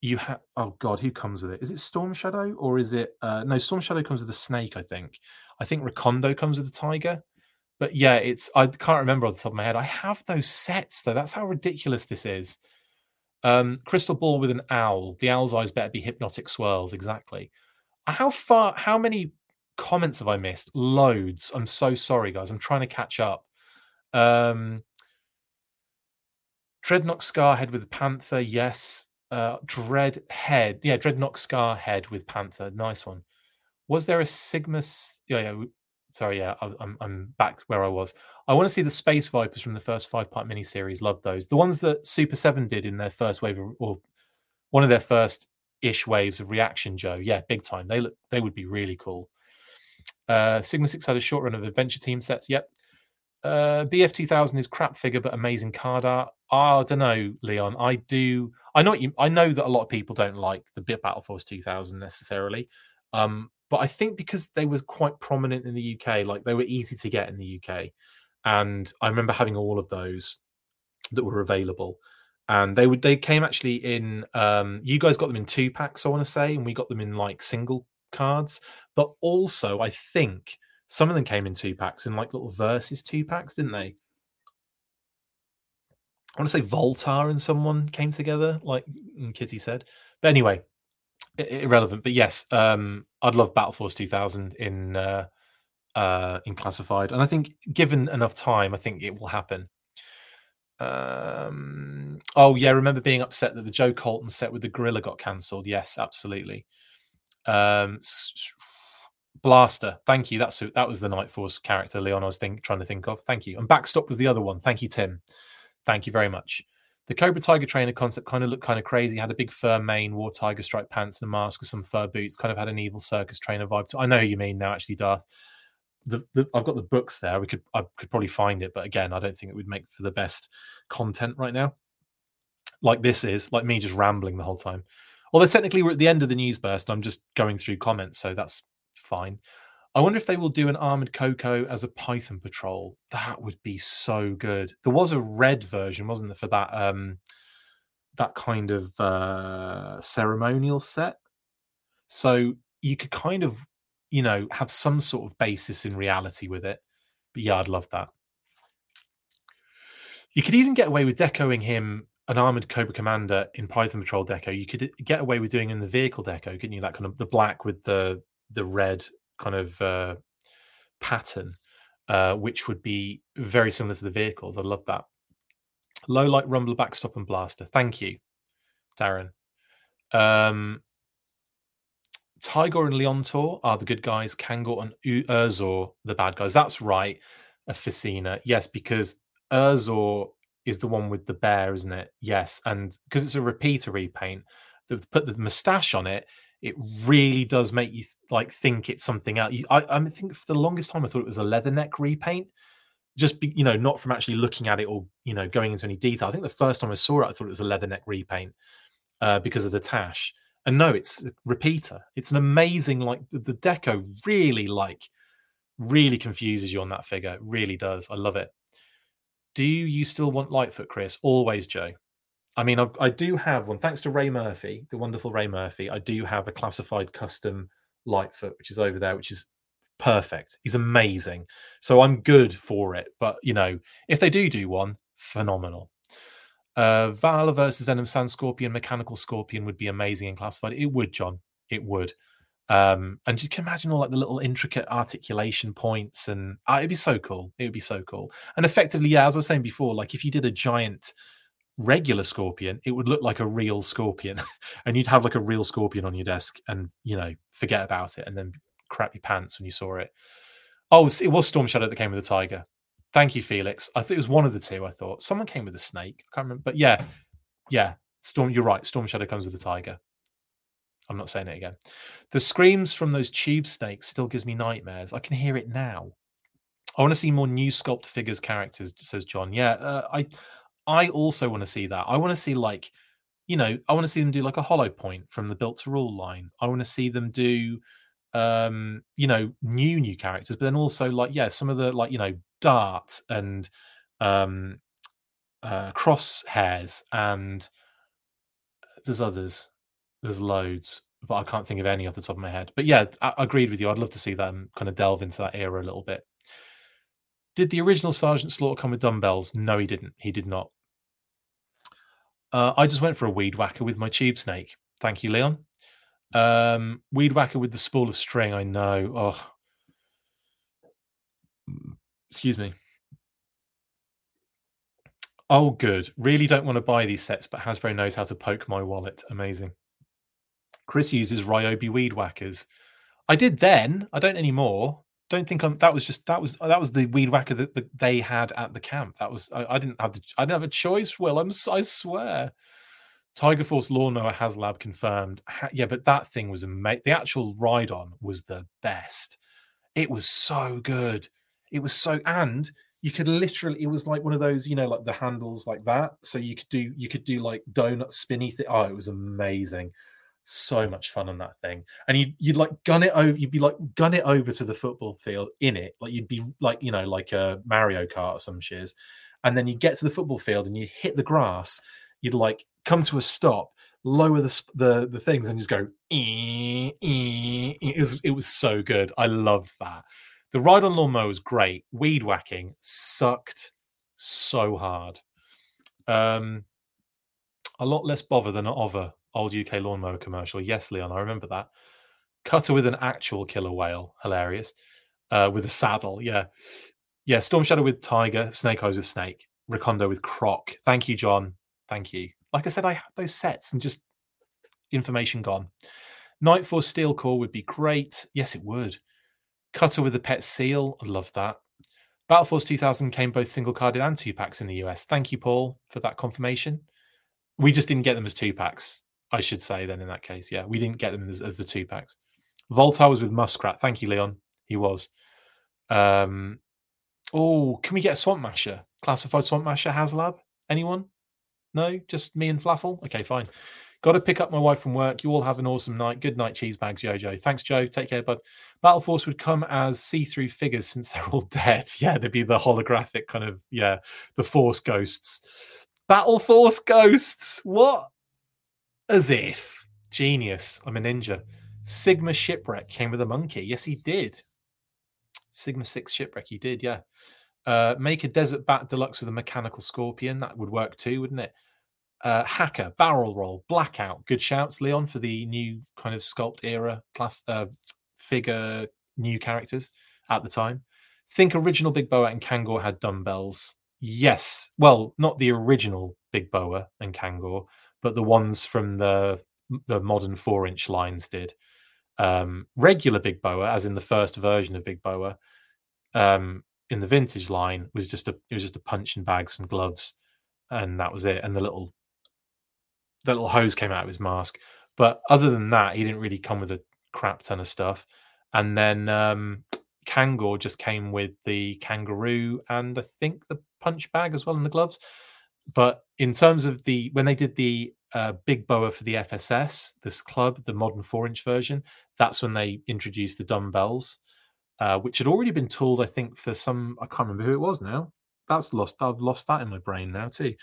you have oh god, who comes with it? Is it Storm Shadow or is it uh no Storm Shadow comes with a snake, I think. I think Recondo comes with a tiger. But yeah, it's I can't remember off the top of my head. I have those sets though. That's how ridiculous this is. Um, crystal ball with an owl. The owl's eyes better be hypnotic swirls. Exactly. How far? How many comments have I missed? Loads. I'm so sorry, guys. I'm trying to catch up. Um, Dreadnought Scarhead with Panther. Yes. Uh, Dread Head. Yeah, Dreadnought Scarhead with Panther. Nice one. Was there a Sigma? Yeah, yeah. Sorry, yeah. I'm I'm back where I was. I want to see the Space Vipers from the first five part miniseries. Love those. The ones that Super Seven did in their first wave of, or one of their first ish waves of reaction. Joe, yeah, big time. They look. They would be really cool. Uh, Sigma Six had a short run of Adventure Team sets. Yep. Uh, BF 2000 is crap figure, but amazing card art. I don't know, Leon. I do. I know you. I know that a lot of people don't like the bit Battle Force 2000 necessarily. Um, but I think because they were quite prominent in the UK, like they were easy to get in the UK, and I remember having all of those that were available, and they would they came actually in. Um, you guys got them in two packs, I want to say, and we got them in like single cards. But also, I think some of them came in two packs in like little versus two packs, didn't they? I want to say Voltar and someone came together, like Kitty said. But anyway, irrelevant. But yes, um, I'd love Battle Force 2000 in uh, uh, in classified, and I think given enough time, I think it will happen. Um, oh yeah, remember being upset that the Joe Colton set with the Gorilla got cancelled? Yes, absolutely. Um, Blaster, thank you. That's that was the Night Force character Leon I was think, trying to think of. Thank you. And Backstop was the other one. Thank you, Tim. Thank you very much. The Cobra Tiger trainer concept kind of looked kind of crazy. Had a big fur mane, wore tiger stripe pants and a mask with some fur boots. Kind of had an evil circus trainer vibe. To, I know who you mean now, actually, Darth. The, the, I've got the books there. We could I could probably find it, but again, I don't think it would make for the best content right now. Like this is like me just rambling the whole time. Although technically we're at the end of the news burst, I'm just going through comments, so that's fine. I wonder if they will do an armored Coco as a Python patrol. That would be so good. There was a red version, wasn't there, for that um that kind of uh ceremonial set. So you could kind of, you know, have some sort of basis in reality with it. But yeah, I'd love that. You could even get away with decoing him an armored Cobra Commander in Python Patrol deco. You could get away with doing in the vehicle deco, couldn't you? That kind of the black with the the red kind of uh, pattern, uh, which would be very similar to the vehicles. I love that. Low light rumble, backstop, and blaster. Thank you, Darren. Um, Tigor and Leontor are the good guys. Kangor and Urzor the bad guys. That's right, Oficina. Yes, because Urzor is the one with the bear, isn't it? Yes, and because it's a repeater repaint, they've put the moustache on it it really does make you like think it's something else. I, I think for the longest time I thought it was a leather neck repaint, just be, you know not from actually looking at it or you know going into any detail. I think the first time I saw it, I thought it was a leather neck repaint uh, because of the tash. And no, it's a repeater. It's an amazing like the deco really like really confuses you on that figure. It really does. I love it. Do you still want Lightfoot, Chris? Always, Joe. I mean, I've, I do have one. Thanks to Ray Murphy, the wonderful Ray Murphy, I do have a classified custom Lightfoot, which is over there, which is perfect. He's amazing. So I'm good for it. But, you know, if they do do one, phenomenal. Uh, Valor versus Venom Sand Scorpion, Mechanical Scorpion would be amazing and classified. It would, John. It would. Um, and you can imagine all like the little intricate articulation points, and uh, it'd be so cool. It would be so cool. And effectively, yeah, as I was saying before, like if you did a giant regular scorpion, it would look like a real scorpion, and you'd have like a real scorpion on your desk, and you know, forget about it, and then crap your pants when you saw it. Oh, it was Storm Shadow that came with a tiger. Thank you, Felix. I think it was one of the two. I thought someone came with a snake. I can't remember, but yeah, yeah. Storm, you're right. Storm Shadow comes with a tiger. I'm not saying it again. The screams from those tube snakes still gives me nightmares. I can hear it now. I want to see more new sculpt figures characters, says John. Yeah, uh, I I also want to see that. I want to see like, you know, I want to see them do like a hollow point from the built to rule line. I want to see them do um, you know, new new characters, but then also like, yeah, some of the like, you know, dart and um uh crosshairs and there's others. There's loads, but I can't think of any off the top of my head. But yeah, I, I agreed with you. I'd love to see them kind of delve into that era a little bit. Did the original Sergeant Slaughter come with dumbbells? No, he didn't. He did not. Uh, I just went for a weed whacker with my tube snake. Thank you, Leon. Um, weed whacker with the spool of string. I know. Oh, excuse me. Oh, good. Really don't want to buy these sets, but Hasbro knows how to poke my wallet. Amazing. Chris uses Ryobi weed whackers. I did then. I don't anymore. Don't think I'm. That was just that was that was the weed whacker that, that they had at the camp. That was I, I didn't have the I didn't have a choice. Will I'm I swear. Tiger Force lawnmower HasLab confirmed. Ha, yeah, but that thing was amazing. The actual ride on was the best. It was so good. It was so and you could literally it was like one of those you know like the handles like that so you could do you could do like donut spinny thing oh it was amazing so much fun on that thing. And you'd, you'd like gun it over you'd be like gun it over to the football field in it like you'd be like you know like a mario kart or some shiz. And then you get to the football field and you hit the grass you'd like come to a stop lower the the, the things and just go ee, ee. It, was, it was so good. I loved that. The ride on lawnmower was great. Weed whacking sucked so hard. Um a lot less bother than other old UK lawnmower commercial. Yes, Leon, I remember that. Cutter with an actual killer whale, hilarious. Uh, with a saddle, yeah, yeah. Storm Shadow with tiger, Snake Eyes with snake, Recondo with croc. Thank you, John. Thank you. Like I said, I have those sets and just information gone. Night Force Steel Core would be great. Yes, it would. Cutter with a pet seal. I love that. Battle Force 2000 came both single carded and two packs in the US. Thank you, Paul, for that confirmation. We just didn't get them as two packs. I should say then in that case. Yeah, we didn't get them as, as the two packs. Voltar was with Muskrat. Thank you, Leon. He was. Um, oh, can we get a Swamp Masher? Classified Swamp Masher HasLab? Anyone? No, just me and Flaffle. Okay, fine. Got to pick up my wife from work. You all have an awesome night. Good night, cheese bags, Jojo. Thanks, Joe. Take care, bud. Battle Force would come as see-through figures since they're all dead. Yeah, they'd be the holographic kind of yeah, the Force ghosts. Battle Force ghosts. What? As if. Genius. I'm a ninja. Sigma Shipwreck came with a monkey. Yes, he did. Sigma 6 Shipwreck, he did, yeah. Uh, make a Desert Bat Deluxe with a mechanical scorpion. That would work too, wouldn't it? Uh, Hacker, Barrel Roll, Blackout. Good shouts, Leon, for the new kind of sculpt era class uh, figure, new characters at the time. Think original Big Boa and Kangor had dumbbells. Yes. Well, not the original Big Boa and Kangor, but the ones from the the modern four inch lines did. Um, regular Big Boa, as in the first version of Big Boa, um, in the vintage line was just a it was just a punching bag, some gloves, and that was it. And the little the little hose came out of his mask. But other than that, he didn't really come with a crap ton of stuff. And then um, Kangor just came with the kangaroo and I think the punch bag as well and the gloves. But in terms of the when they did the uh, big boa for the FSS, this club, the modern four inch version, that's when they introduced the dumbbells, uh, which had already been tooled, I think, for some. I can't remember who it was now. That's lost. I've lost that in my brain now too.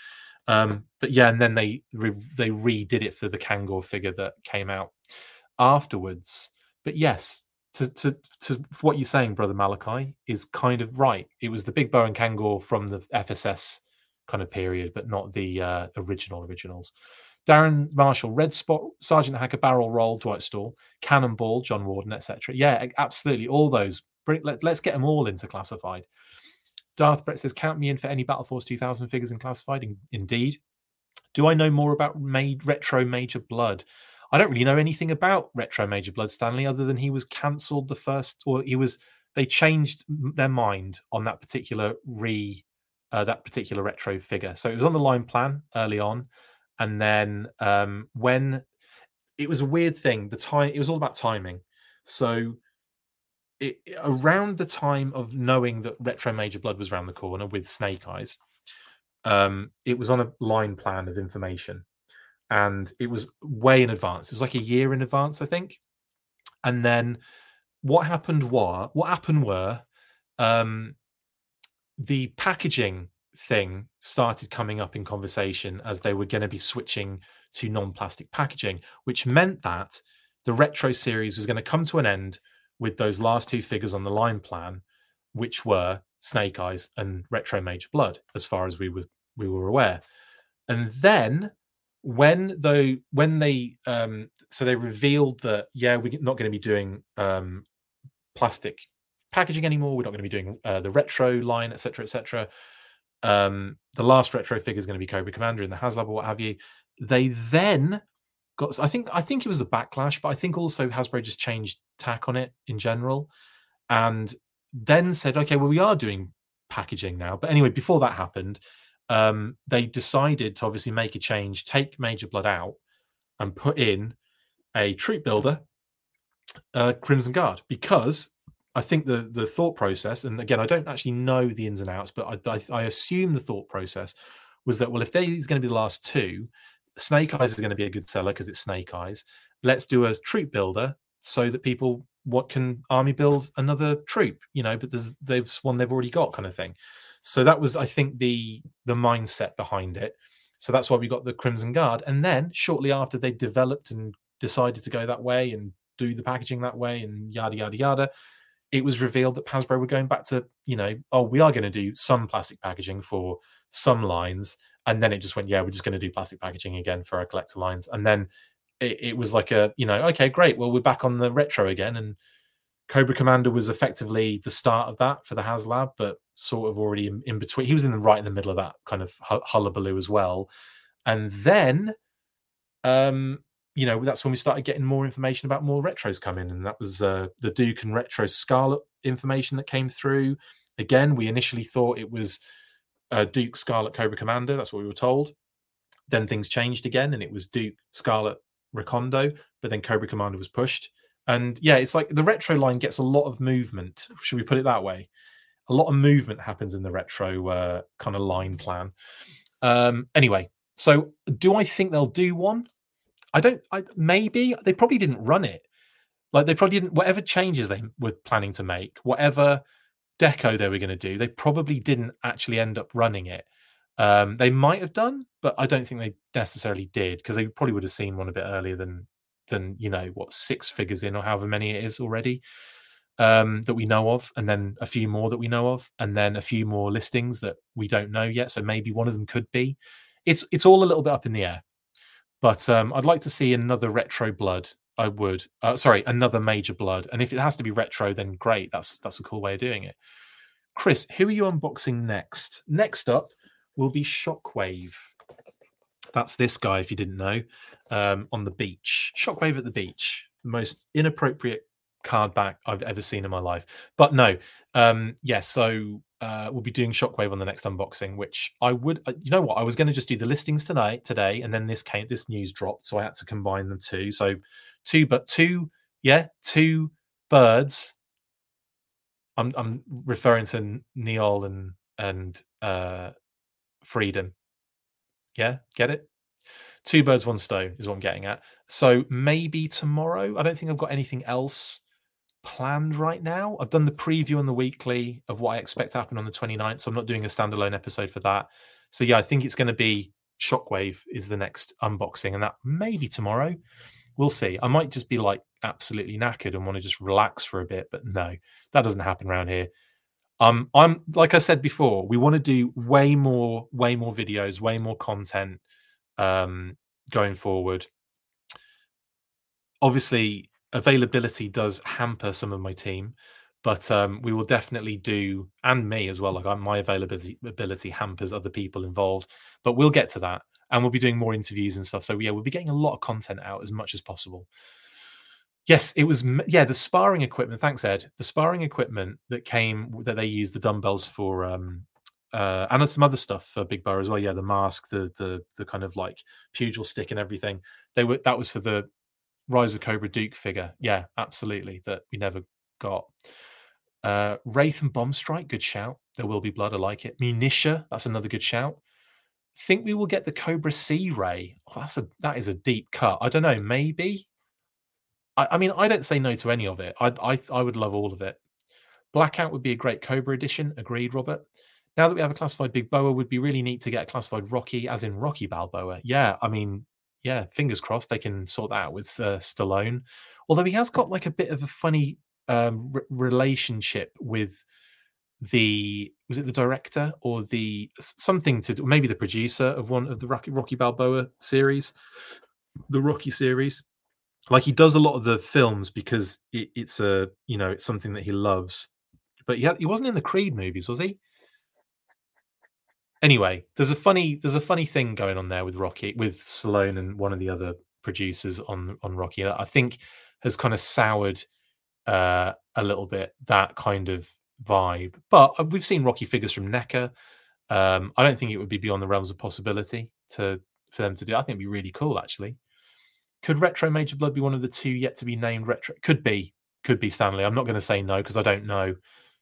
Um, but yeah, and then they re- they redid it for the Kangor figure that came out afterwards. But yes, to to to what you're saying, brother Malachi, is kind of right. It was the Big Boa and Kangor from the FSS kind of period, but not the uh, original originals. Darren Marshall, Red Spot, Sergeant Hacker, Barrel Roll, Dwight Stall, Cannonball, John Warden, etc. Yeah, absolutely. All those. Bring, Let, us get them all into classified. Darth Brett says, Count me in for any Battle Force 2000 figures in classified. In, indeed. Do I know more about made, Retro Major Blood? I don't really know anything about Retro Major Blood, Stanley, other than he was cancelled the first, or he was, they changed their mind on that particular re uh, that particular retro figure. So it was on the line plan early on, and then um, when it was a weird thing, the time it was all about timing. So it, around the time of knowing that Retro Major Blood was around the corner with Snake Eyes, um, it was on a line plan of information, and it was way in advance. It was like a year in advance, I think. And then what happened were what happened were um, the packaging thing started coming up in conversation as they were going to be switching to non-plastic packaging, which meant that the retro series was going to come to an end with those last two figures on the line plan, which were Snake Eyes and Retro Major Blood, as far as we were we were aware. And then when though when they um so they revealed that yeah we're not going to be doing um plastic packaging anymore. We're not going to be doing uh, the retro line etc etc um the last retro figure is going to be cobra commander in the haslab or what have you. They then got i think i think it was the backlash but i think also hasbro just changed tack on it in general and then said okay well we are doing packaging now. But anyway before that happened um, they decided to obviously make a change, take Major Blood out, and put in a troop builder, uh, Crimson Guard, because I think the the thought process, and again, I don't actually know the ins and outs, but I, I, I assume the thought process was that well, if he's going to be the last two, Snake Eyes is going to be a good seller because it's Snake Eyes. Let's do a troop builder so that people what can army build another troop, you know, but there's they've one they've already got kind of thing. So that was, I think, the the mindset behind it. So that's why we got the Crimson Guard. And then shortly after they developed and decided to go that way and do the packaging that way and yada yada yada, it was revealed that Hasbro were going back to, you know, oh, we are going to do some plastic packaging for some lines. And then it just went, yeah, we're just going to do plastic packaging again for our collector lines. And then it, it was like a, you know, okay, great. Well, we're back on the retro again. And Cobra Commander was effectively the start of that for the HasLab, but sort of already in, in between. He was in the right in the middle of that kind of hullabaloo as well. And then, um, you know, that's when we started getting more information about more retros coming, and that was uh, the Duke and Retro Scarlett information that came through. Again, we initially thought it was uh, Duke Scarlett Cobra Commander. That's what we were told. Then things changed again, and it was Duke Scarlett Recondo, but then Cobra Commander was pushed. And yeah, it's like the retro line gets a lot of movement. Should we put it that way? A lot of movement happens in the retro uh, kind of line plan. Um, anyway, so do I think they'll do one? I don't. I, maybe they probably didn't run it. Like they probably didn't. Whatever changes they were planning to make, whatever deco they were going to do, they probably didn't actually end up running it. Um, they might have done, but I don't think they necessarily did because they probably would have seen one a bit earlier than than you know what six figures in or however many it is already um, that we know of, and then a few more that we know of, and then a few more listings that we don't know yet. So maybe one of them could be. It's it's all a little bit up in the air, but um, I'd like to see another retro blood. I would. Uh, sorry, another major blood, and if it has to be retro, then great. That's that's a cool way of doing it. Chris, who are you unboxing next? Next up will be Shockwave. That's this guy, if you didn't know, um, on the beach. Shockwave at the beach. The most inappropriate card back I've ever seen in my life. But no, um, yeah, so uh, we'll be doing Shockwave on the next unboxing, which I would, uh, you know what, I was going to just do the listings tonight, today, and then this came, this news dropped, so I had to combine them two. So two, but two, yeah, two birds. I'm I'm referring to Neol and and uh, Freedom. Yeah, get it? Two birds, one stone is what I'm getting at. So maybe tomorrow. I don't think I've got anything else planned right now. I've done the preview on the weekly of what I expect to happen on the 29th. So I'm not doing a standalone episode for that. So yeah, I think it's going to be Shockwave is the next unboxing, and that maybe tomorrow. We'll see. I might just be like absolutely knackered and want to just relax for a bit, but no, that doesn't happen around here. Um, I'm like I said before, we want to do way more, way more videos, way more content um, going forward. Obviously, availability does hamper some of my team, but um, we will definitely do, and me as well. Like my availability ability hampers other people involved, but we'll get to that, and we'll be doing more interviews and stuff. So yeah, we'll be getting a lot of content out as much as possible. Yes, it was. Yeah, the sparring equipment. Thanks, Ed. The sparring equipment that came that they used the dumbbells for, um, uh, and some other stuff for Big Boa as well. Yeah, the mask, the the the kind of like pugil stick and everything. They were that was for the Rise of Cobra Duke figure. Yeah, absolutely. That we never got. Uh, Wraith and Bomb Strike, good shout. There will be blood. I like it. Munitia, that's another good shout. Think we will get the Cobra Sea Ray. Oh, that's a that is a deep cut. I don't know. Maybe I, I, mean, I don't say no to any of it. I, I I would love all of it. Blackout would be a great Cobra edition. Agreed, Robert. Now that we have a classified Big Boa, would be really neat to get a classified Rocky, as in Rocky Balboa. Yeah, I mean, yeah, fingers crossed they can sort that out with uh, Stallone. Although he has got like a bit of a funny um, r- relationship with the was it the director or the something to maybe the producer of one of the Rocky, Rocky Balboa series, the Rocky series. Like he does a lot of the films because it, it's a you know it's something that he loves. But he, he wasn't in the Creed movies, was he? Anyway, there's a funny there's a funny thing going on there with Rocky with Stallone and one of the other producers on on Rocky that I think has kind of soured uh, a little bit that kind of vibe. But uh, we've seen Rocky figures from NECA. Um, I don't think it would be beyond the realms of possibility to for them to do. I think it'd be really cool actually. Could Retro Major Blood be one of the two yet to be named retro? Could be, could be Stanley. I'm not going to say no because I don't know.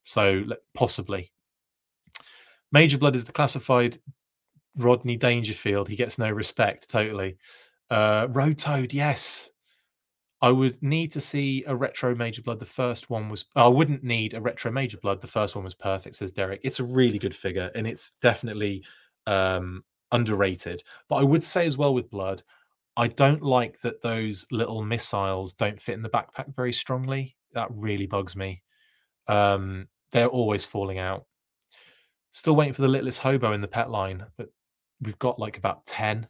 So possibly. Major Blood is the classified Rodney Dangerfield. He gets no respect. Totally. Uh, Road Toad, yes. I would need to see a retro Major Blood. The first one was. I wouldn't need a retro Major Blood. The first one was perfect, says Derek. It's a really good figure, and it's definitely um, underrated. But I would say as well with Blood, I don't like that those little missiles don't fit in the backpack very strongly. That really bugs me. Um, they're always falling out. Still waiting for the littlest hobo in the pet line, but we've got like about 10.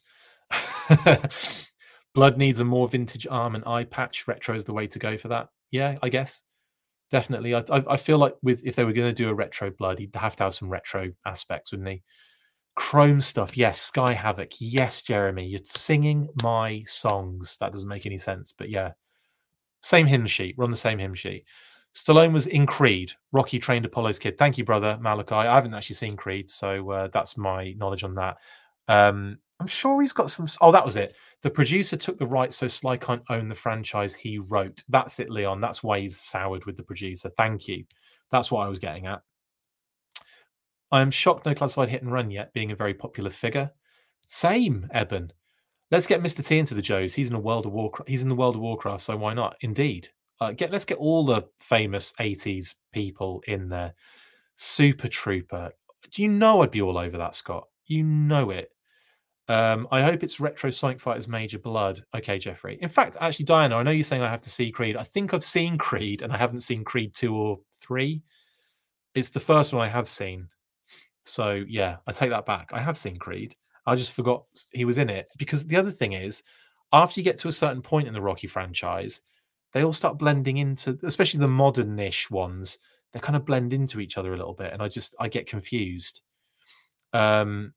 Blood needs a more vintage arm and eye patch. Retro is the way to go for that. Yeah, I guess. Definitely. I, I, I feel like with if they were going to do a retro blood, he'd have to have some retro aspects, wouldn't he? Chrome stuff. Yes. Sky Havoc. Yes, Jeremy. You're singing my songs. That doesn't make any sense. But yeah. Same hymn sheet. We're on the same hymn sheet. Stallone was in Creed. Rocky trained Apollo's kid. Thank you, brother Malachi. I haven't actually seen Creed, so uh, that's my knowledge on that. Um, I'm sure he's got some. Oh, that was it. The producer took the rights so Sly can't own the franchise he wrote. That's it, Leon. That's why he's soured with the producer. Thank you. That's what I was getting at. I am shocked no classified hit and run yet, being a very popular figure. Same, Eben. Let's get Mr. T into the Joes. He's in a World of Warcraft. He's in the World of Warcraft, so why not? Indeed. Uh, get let's get all the famous 80s people in there. Super Trooper. Do you know I'd be all over that, Scott? You know it. Um, I hope it's Retro Sonic Fighters Major Blood. Okay, Jeffrey. In fact, actually, Diana, I know you're saying I have to see Creed. I think I've seen Creed and I haven't seen Creed 2 or 3. It's the first one I have seen. So, yeah, I take that back. I have seen Creed. I just forgot he was in it. Because the other thing is, after you get to a certain point in the Rocky franchise, they all start blending into, especially the modern-ish ones. They kind of blend into each other a little bit, and I just I get confused. Um,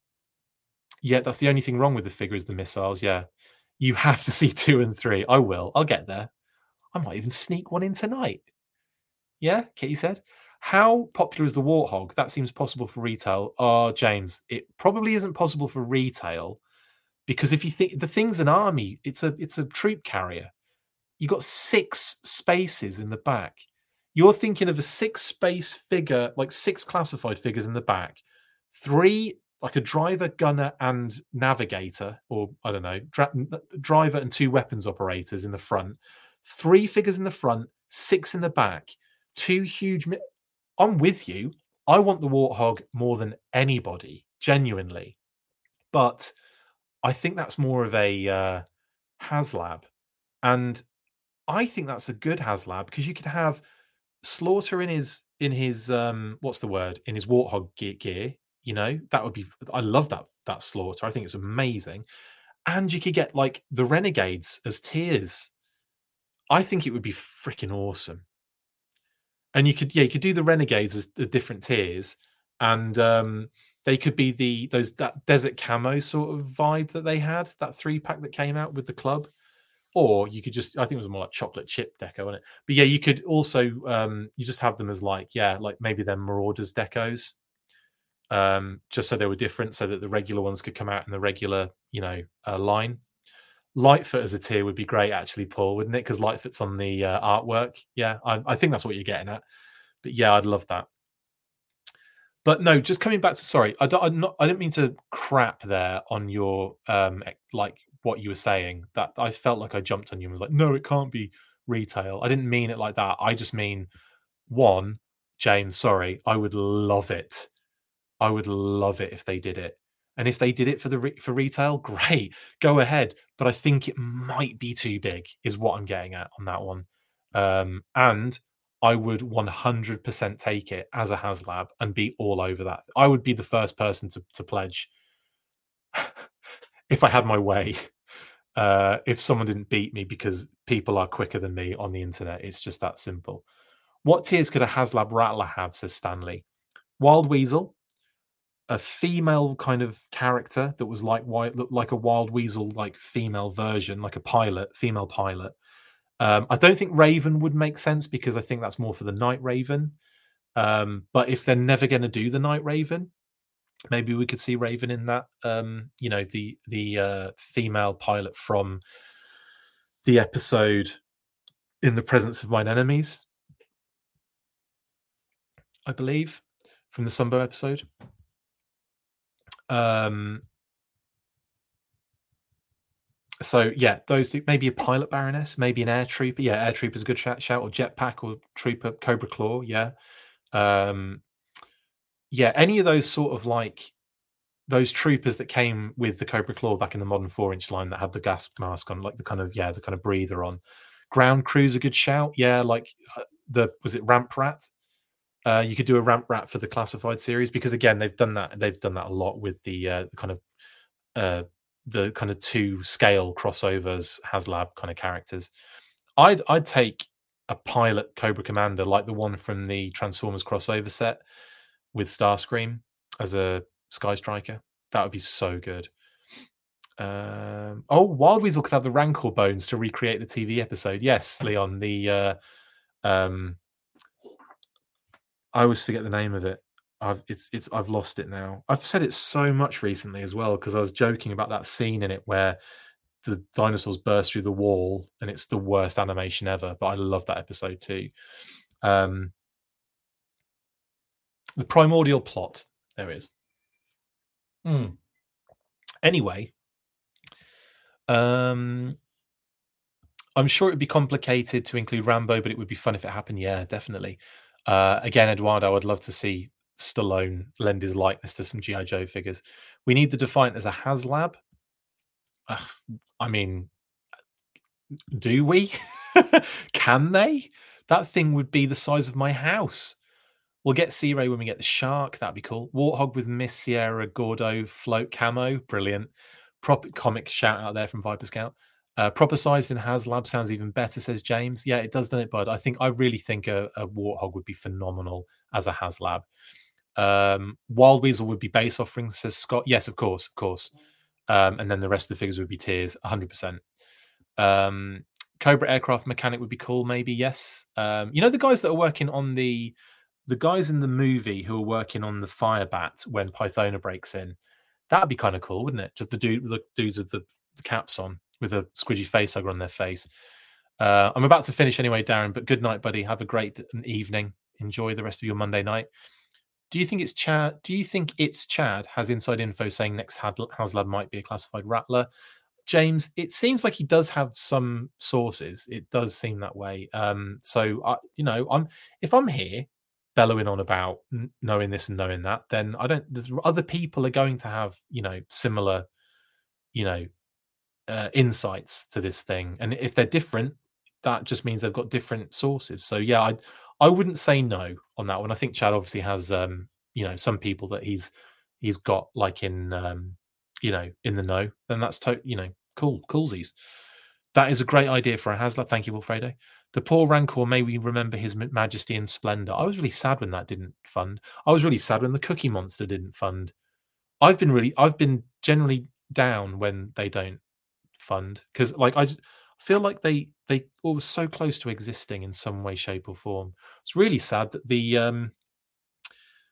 yeah, that's the only thing wrong with the figure is the missiles. Yeah, you have to see two and three. I will. I'll get there. I might even sneak one in tonight. Yeah, Kitty said. How popular is the Warthog? That seems possible for retail. Oh, James, it probably isn't possible for retail because if you think the thing's an army, it's a it's a troop carrier you got six spaces in the back. You're thinking of a six space figure, like six classified figures in the back, three like a driver, gunner, and navigator, or I don't know, dra- driver and two weapons operators in the front, three figures in the front, six in the back, two huge. Mi- I'm with you. I want the warthog more than anybody, genuinely. But I think that's more of a uh, HasLab. And I think that's a good HasLab because you could have Slaughter in his in his um what's the word in his warthog gear. You know that would be. I love that that Slaughter. I think it's amazing, and you could get like the Renegades as tiers. I think it would be freaking awesome. And you could yeah you could do the Renegades as the different tiers, and um they could be the those that desert camo sort of vibe that they had that three pack that came out with the club or you could just i think it was more like chocolate chip deco on it? But yeah you could also um you just have them as like yeah like maybe they're marauders decos um just so they were different so that the regular ones could come out in the regular you know uh, line. Lightfoot as a tier would be great actually paul wouldn't it? Because lightfoot's on the uh, artwork. Yeah I, I think that's what you're getting at. But yeah i'd love that. But no just coming back to sorry i don't I'm not, i didn't mean to crap there on your um like what you were saying that I felt like I jumped on you and was like, no, it can't be retail. I didn't mean it like that. I just mean one, James, sorry, I would love it. I would love it if they did it. And if they did it for the re- for retail, great, go ahead. But I think it might be too big, is what I'm getting at on that one. Um, and I would 100% take it as a HasLab and be all over that. I would be the first person to, to pledge if I had my way. Uh, if someone didn't beat me because people are quicker than me on the internet, it's just that simple. What tiers could a HasLab Rattler have? Says Stanley. Wild Weasel, a female kind of character that was like like a wild weasel like female version like a pilot female pilot um, i don't think raven would make sense because i think that's more for the night raven um, but if they're never going to do the night raven maybe we could see raven in that um, you know the the uh, female pilot from the episode in the presence of mine enemies i believe from the sunbow episode um, so yeah, those two, maybe a pilot baroness, maybe an air trooper. Yeah, air trooper is a good shout, shout or jetpack or trooper cobra claw. Yeah, um, yeah, any of those sort of like those troopers that came with the cobra claw back in the modern four inch line that had the gas mask on, like the kind of yeah, the kind of breather on. Ground crew's a good shout. Yeah, like uh, the was it ramp rat? Uh, you could do a ramp rat for the classified series because again they've done that they've done that a lot with the uh, kind of uh, the kind of two scale crossovers HasLab kind of characters. I'd I'd take a pilot Cobra Commander like the one from the Transformers crossover set with Starscream as a Sky Striker. That would be so good. Um, oh, Wild Weasel could have the Rancor bones to recreate the TV episode. Yes, Leon, the uh, um, I always forget the name of it. I've it's it's I've lost it now. I've said it so much recently as well because I was joking about that scene in it where the dinosaurs burst through the wall and it's the worst animation ever. But I love that episode too. Um, the primordial plot. There is. it is. Hmm. Anyway, um, I'm sure it'd be complicated to include Rambo, but it would be fun if it happened. Yeah, definitely. Uh, again, Eduardo, I'd love to see Stallone lend his likeness to some GI Joe figures. We need the Defiant as a HasLab. Uh, I mean, do we? Can they? That thing would be the size of my house. We'll get Sea Ray when we get the shark. That'd be cool. Warthog with Miss Sierra Gordo float camo. Brilliant. Prop comic shout out there from Viper Scout. Uh, proper sized in HasLab sounds even better, says James. Yeah, it does, doesn't it, bud? I think I really think a, a Warthog would be phenomenal as a HasLab. Um, Wild Weasel would be base offerings, says Scott. Yes, of course, of course. Um, and then the rest of the figures would be tiers, 100%. Um, Cobra aircraft mechanic would be cool, maybe. Yes. Um, you know the guys that are working on the the guys in the movie who are working on the fire bat when Pythona breaks in. That'd be kind of cool, wouldn't it? Just the dude, the dudes with the, the caps on with a squidgy face hugger on their face. Uh, I'm about to finish anyway, Darren, but good night, buddy. Have a great evening. Enjoy the rest of your Monday night. Do you think it's Chad? Do you think it's Chad has inside info saying next HasLab might be a classified rattler? James, it seems like he does have some sources. It does seem that way. Um, so, I, you know, I'm if I'm here bellowing on about knowing this and knowing that, then I don't. Other people are going to have, you know, similar, you know, uh, insights to this thing, and if they're different, that just means they've got different sources. So yeah, I I wouldn't say no on that one. I think Chad obviously has um, you know some people that he's he's got like in um, you know in the know. Then that's to- you know cool coolsies. That is a great idea for a HasLab. Thank you, Wilfredo. The poor Rancor, may we remember his majesty and splendor. I was really sad when that didn't fund. I was really sad when the Cookie Monster didn't fund. I've been really, I've been generally down when they don't fund because like I feel like they they were so close to existing in some way, shape, or form. It's really sad that the um,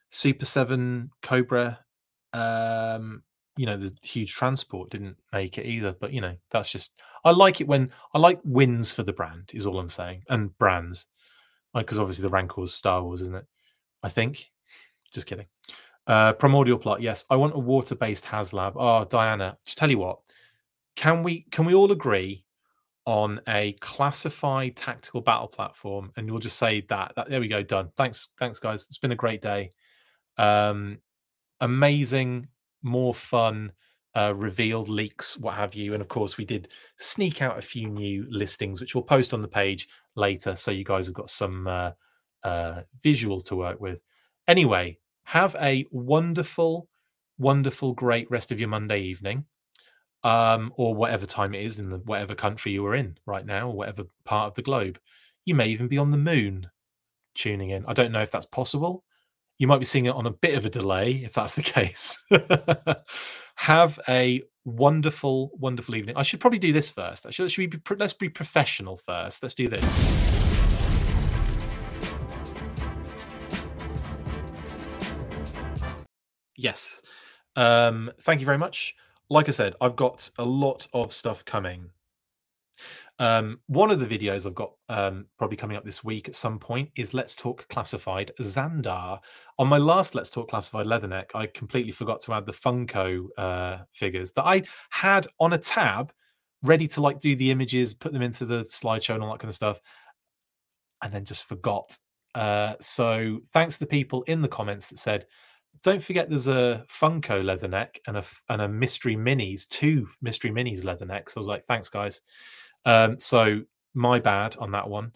Super Seven Cobra, um, you know, the huge transport didn't make it either. But you know, that's just I like it when I like wins for the brand is all I'm saying, and brands, because obviously the Rancor's Star Wars, isn't it? I think. Just kidding. Uh, primordial plot. Yes, I want a water-based HasLab. Oh, Diana, to tell you what can we can we all agree on a classified tactical battle platform and we'll just say that, that there we go done thanks thanks guys it's been a great day um amazing more fun uh leaks what have you and of course we did sneak out a few new listings which we'll post on the page later so you guys have got some uh uh, visuals to work with. Anyway, have a wonderful, wonderful, great rest of your Monday evening, um, or whatever time it is in the whatever country you are in right now, or whatever part of the globe. You may even be on the moon tuning in. I don't know if that's possible. You might be seeing it on a bit of a delay if that's the case. Have a wonderful, wonderful evening. I should probably do this first. Should, should we be, let's be professional first. Let's do this. Yes. Um, thank you very much. Like I said, I've got a lot of stuff coming. Um, one of the videos I've got um, probably coming up this week at some point is Let's Talk Classified Zandar. On my last Let's Talk Classified Leatherneck, I completely forgot to add the Funko uh, figures that I had on a tab ready to like do the images, put them into the slideshow and all that kind of stuff, and then just forgot. Uh, so thanks to the people in the comments that said, don't forget there's a Funko Leatherneck and a and a Mystery Minis, two Mystery Minis Leathernecks. I was like, thanks guys. Um, so my bad on that one.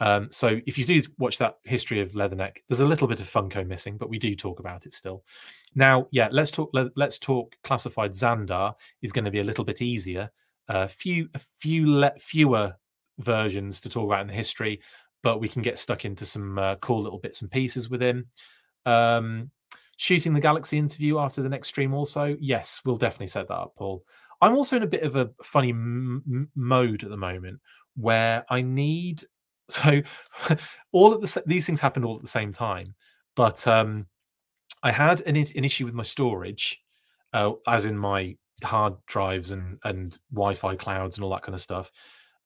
Um, so if you do watch that history of Leatherneck, there's a little bit of Funko missing, but we do talk about it still. Now, yeah, let's talk. Let, us talk. Classified Zandar is going to be a little bit easier. A uh, few, a few le- fewer versions to talk about in the history, but we can get stuck into some uh, cool little bits and pieces with him. Um, shooting the Galaxy interview after the next stream, also, yes, we'll definitely set that up, Paul. I'm also in a bit of a funny m- mode at the moment where I need so all of the these things happen all at the same time. But um, I had an, an issue with my storage, uh, as in my hard drives and and Wi-Fi clouds and all that kind of stuff,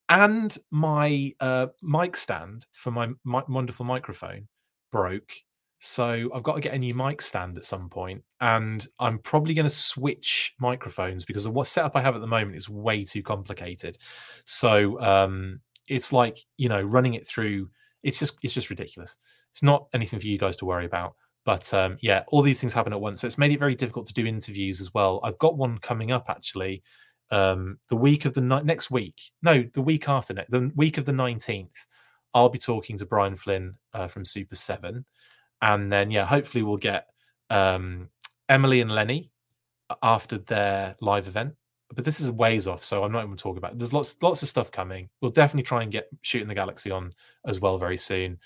and my uh, mic stand for my, my wonderful microphone broke so I've got to get a new mic stand at some point, and I'm probably going to switch microphones because the setup I have at the moment is way too complicated. So um, it's like you know running it through. It's just it's just ridiculous. It's not anything for you guys to worry about. But um, yeah, all these things happen at once, so it's made it very difficult to do interviews as well. I've got one coming up actually, um, the week of the ni- next week. No, the week after next, the week of the nineteenth. I'll be talking to Brian Flynn uh, from Super Seven and then yeah, hopefully we'll get um, Emily and Lenny after their live event. But this is ways off, so I'm not even talking about. It. There's lots lots of stuff coming. We'll definitely try and get shooting the galaxy on as well very soon.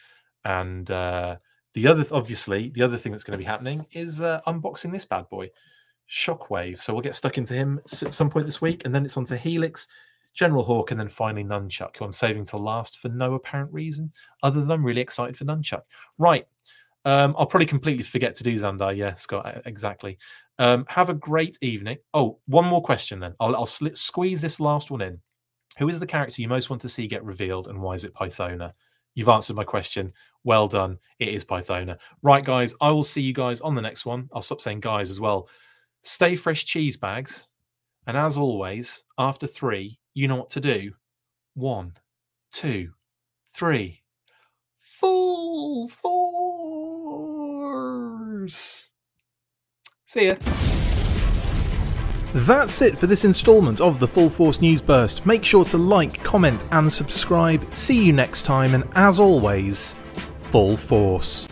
And uh, the other, obviously, the other thing that's going to be happening is uh, unboxing this bad boy, Shockwave. So we'll get stuck into him at some point this week, and then it's on to Helix, General Hawk, and then finally Nunchuk, who I'm saving to last for no apparent reason, other than I'm really excited for Nunchuk. Right. Um, I'll probably completely forget to do Zandar. Yeah, Scott, exactly. Um, have a great evening. Oh, one more question then. I'll, I'll sli- squeeze this last one in. Who is the character you most want to see get revealed, and why is it Pythona? You've answered my question. Well done. It is Pythona. Right, guys. I will see you guys on the next one. I'll stop saying guys as well. Stay fresh cheese bags. And as always, after three, you know what to do. One, two, three. Full See ya. That's it for this instalment of the Full Force News Burst. Make sure to like, comment, and subscribe. See you next time, and as always, Full Force.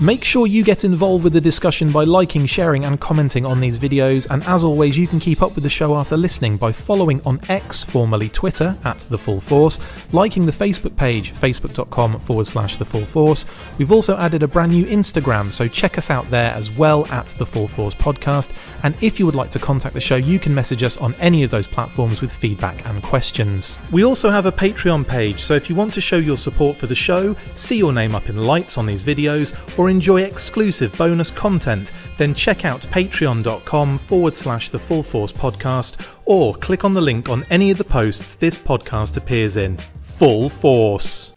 Make sure you get involved with the discussion by liking, sharing, and commenting on these videos. And as always, you can keep up with the show after listening by following on X, formerly Twitter, at The Full Force, liking the Facebook page, facebook.com forward slash The Full Force. We've also added a brand new Instagram, so check us out there as well at The Full Force Podcast. And if you would like to contact the show, you can message us on any of those platforms with feedback and questions. We also have a Patreon page, so if you want to show your support for the show, see your name up in lights on these videos, or or enjoy exclusive bonus content, then check out patreon.com forward slash the Full Force podcast or click on the link on any of the posts this podcast appears in. Full Force.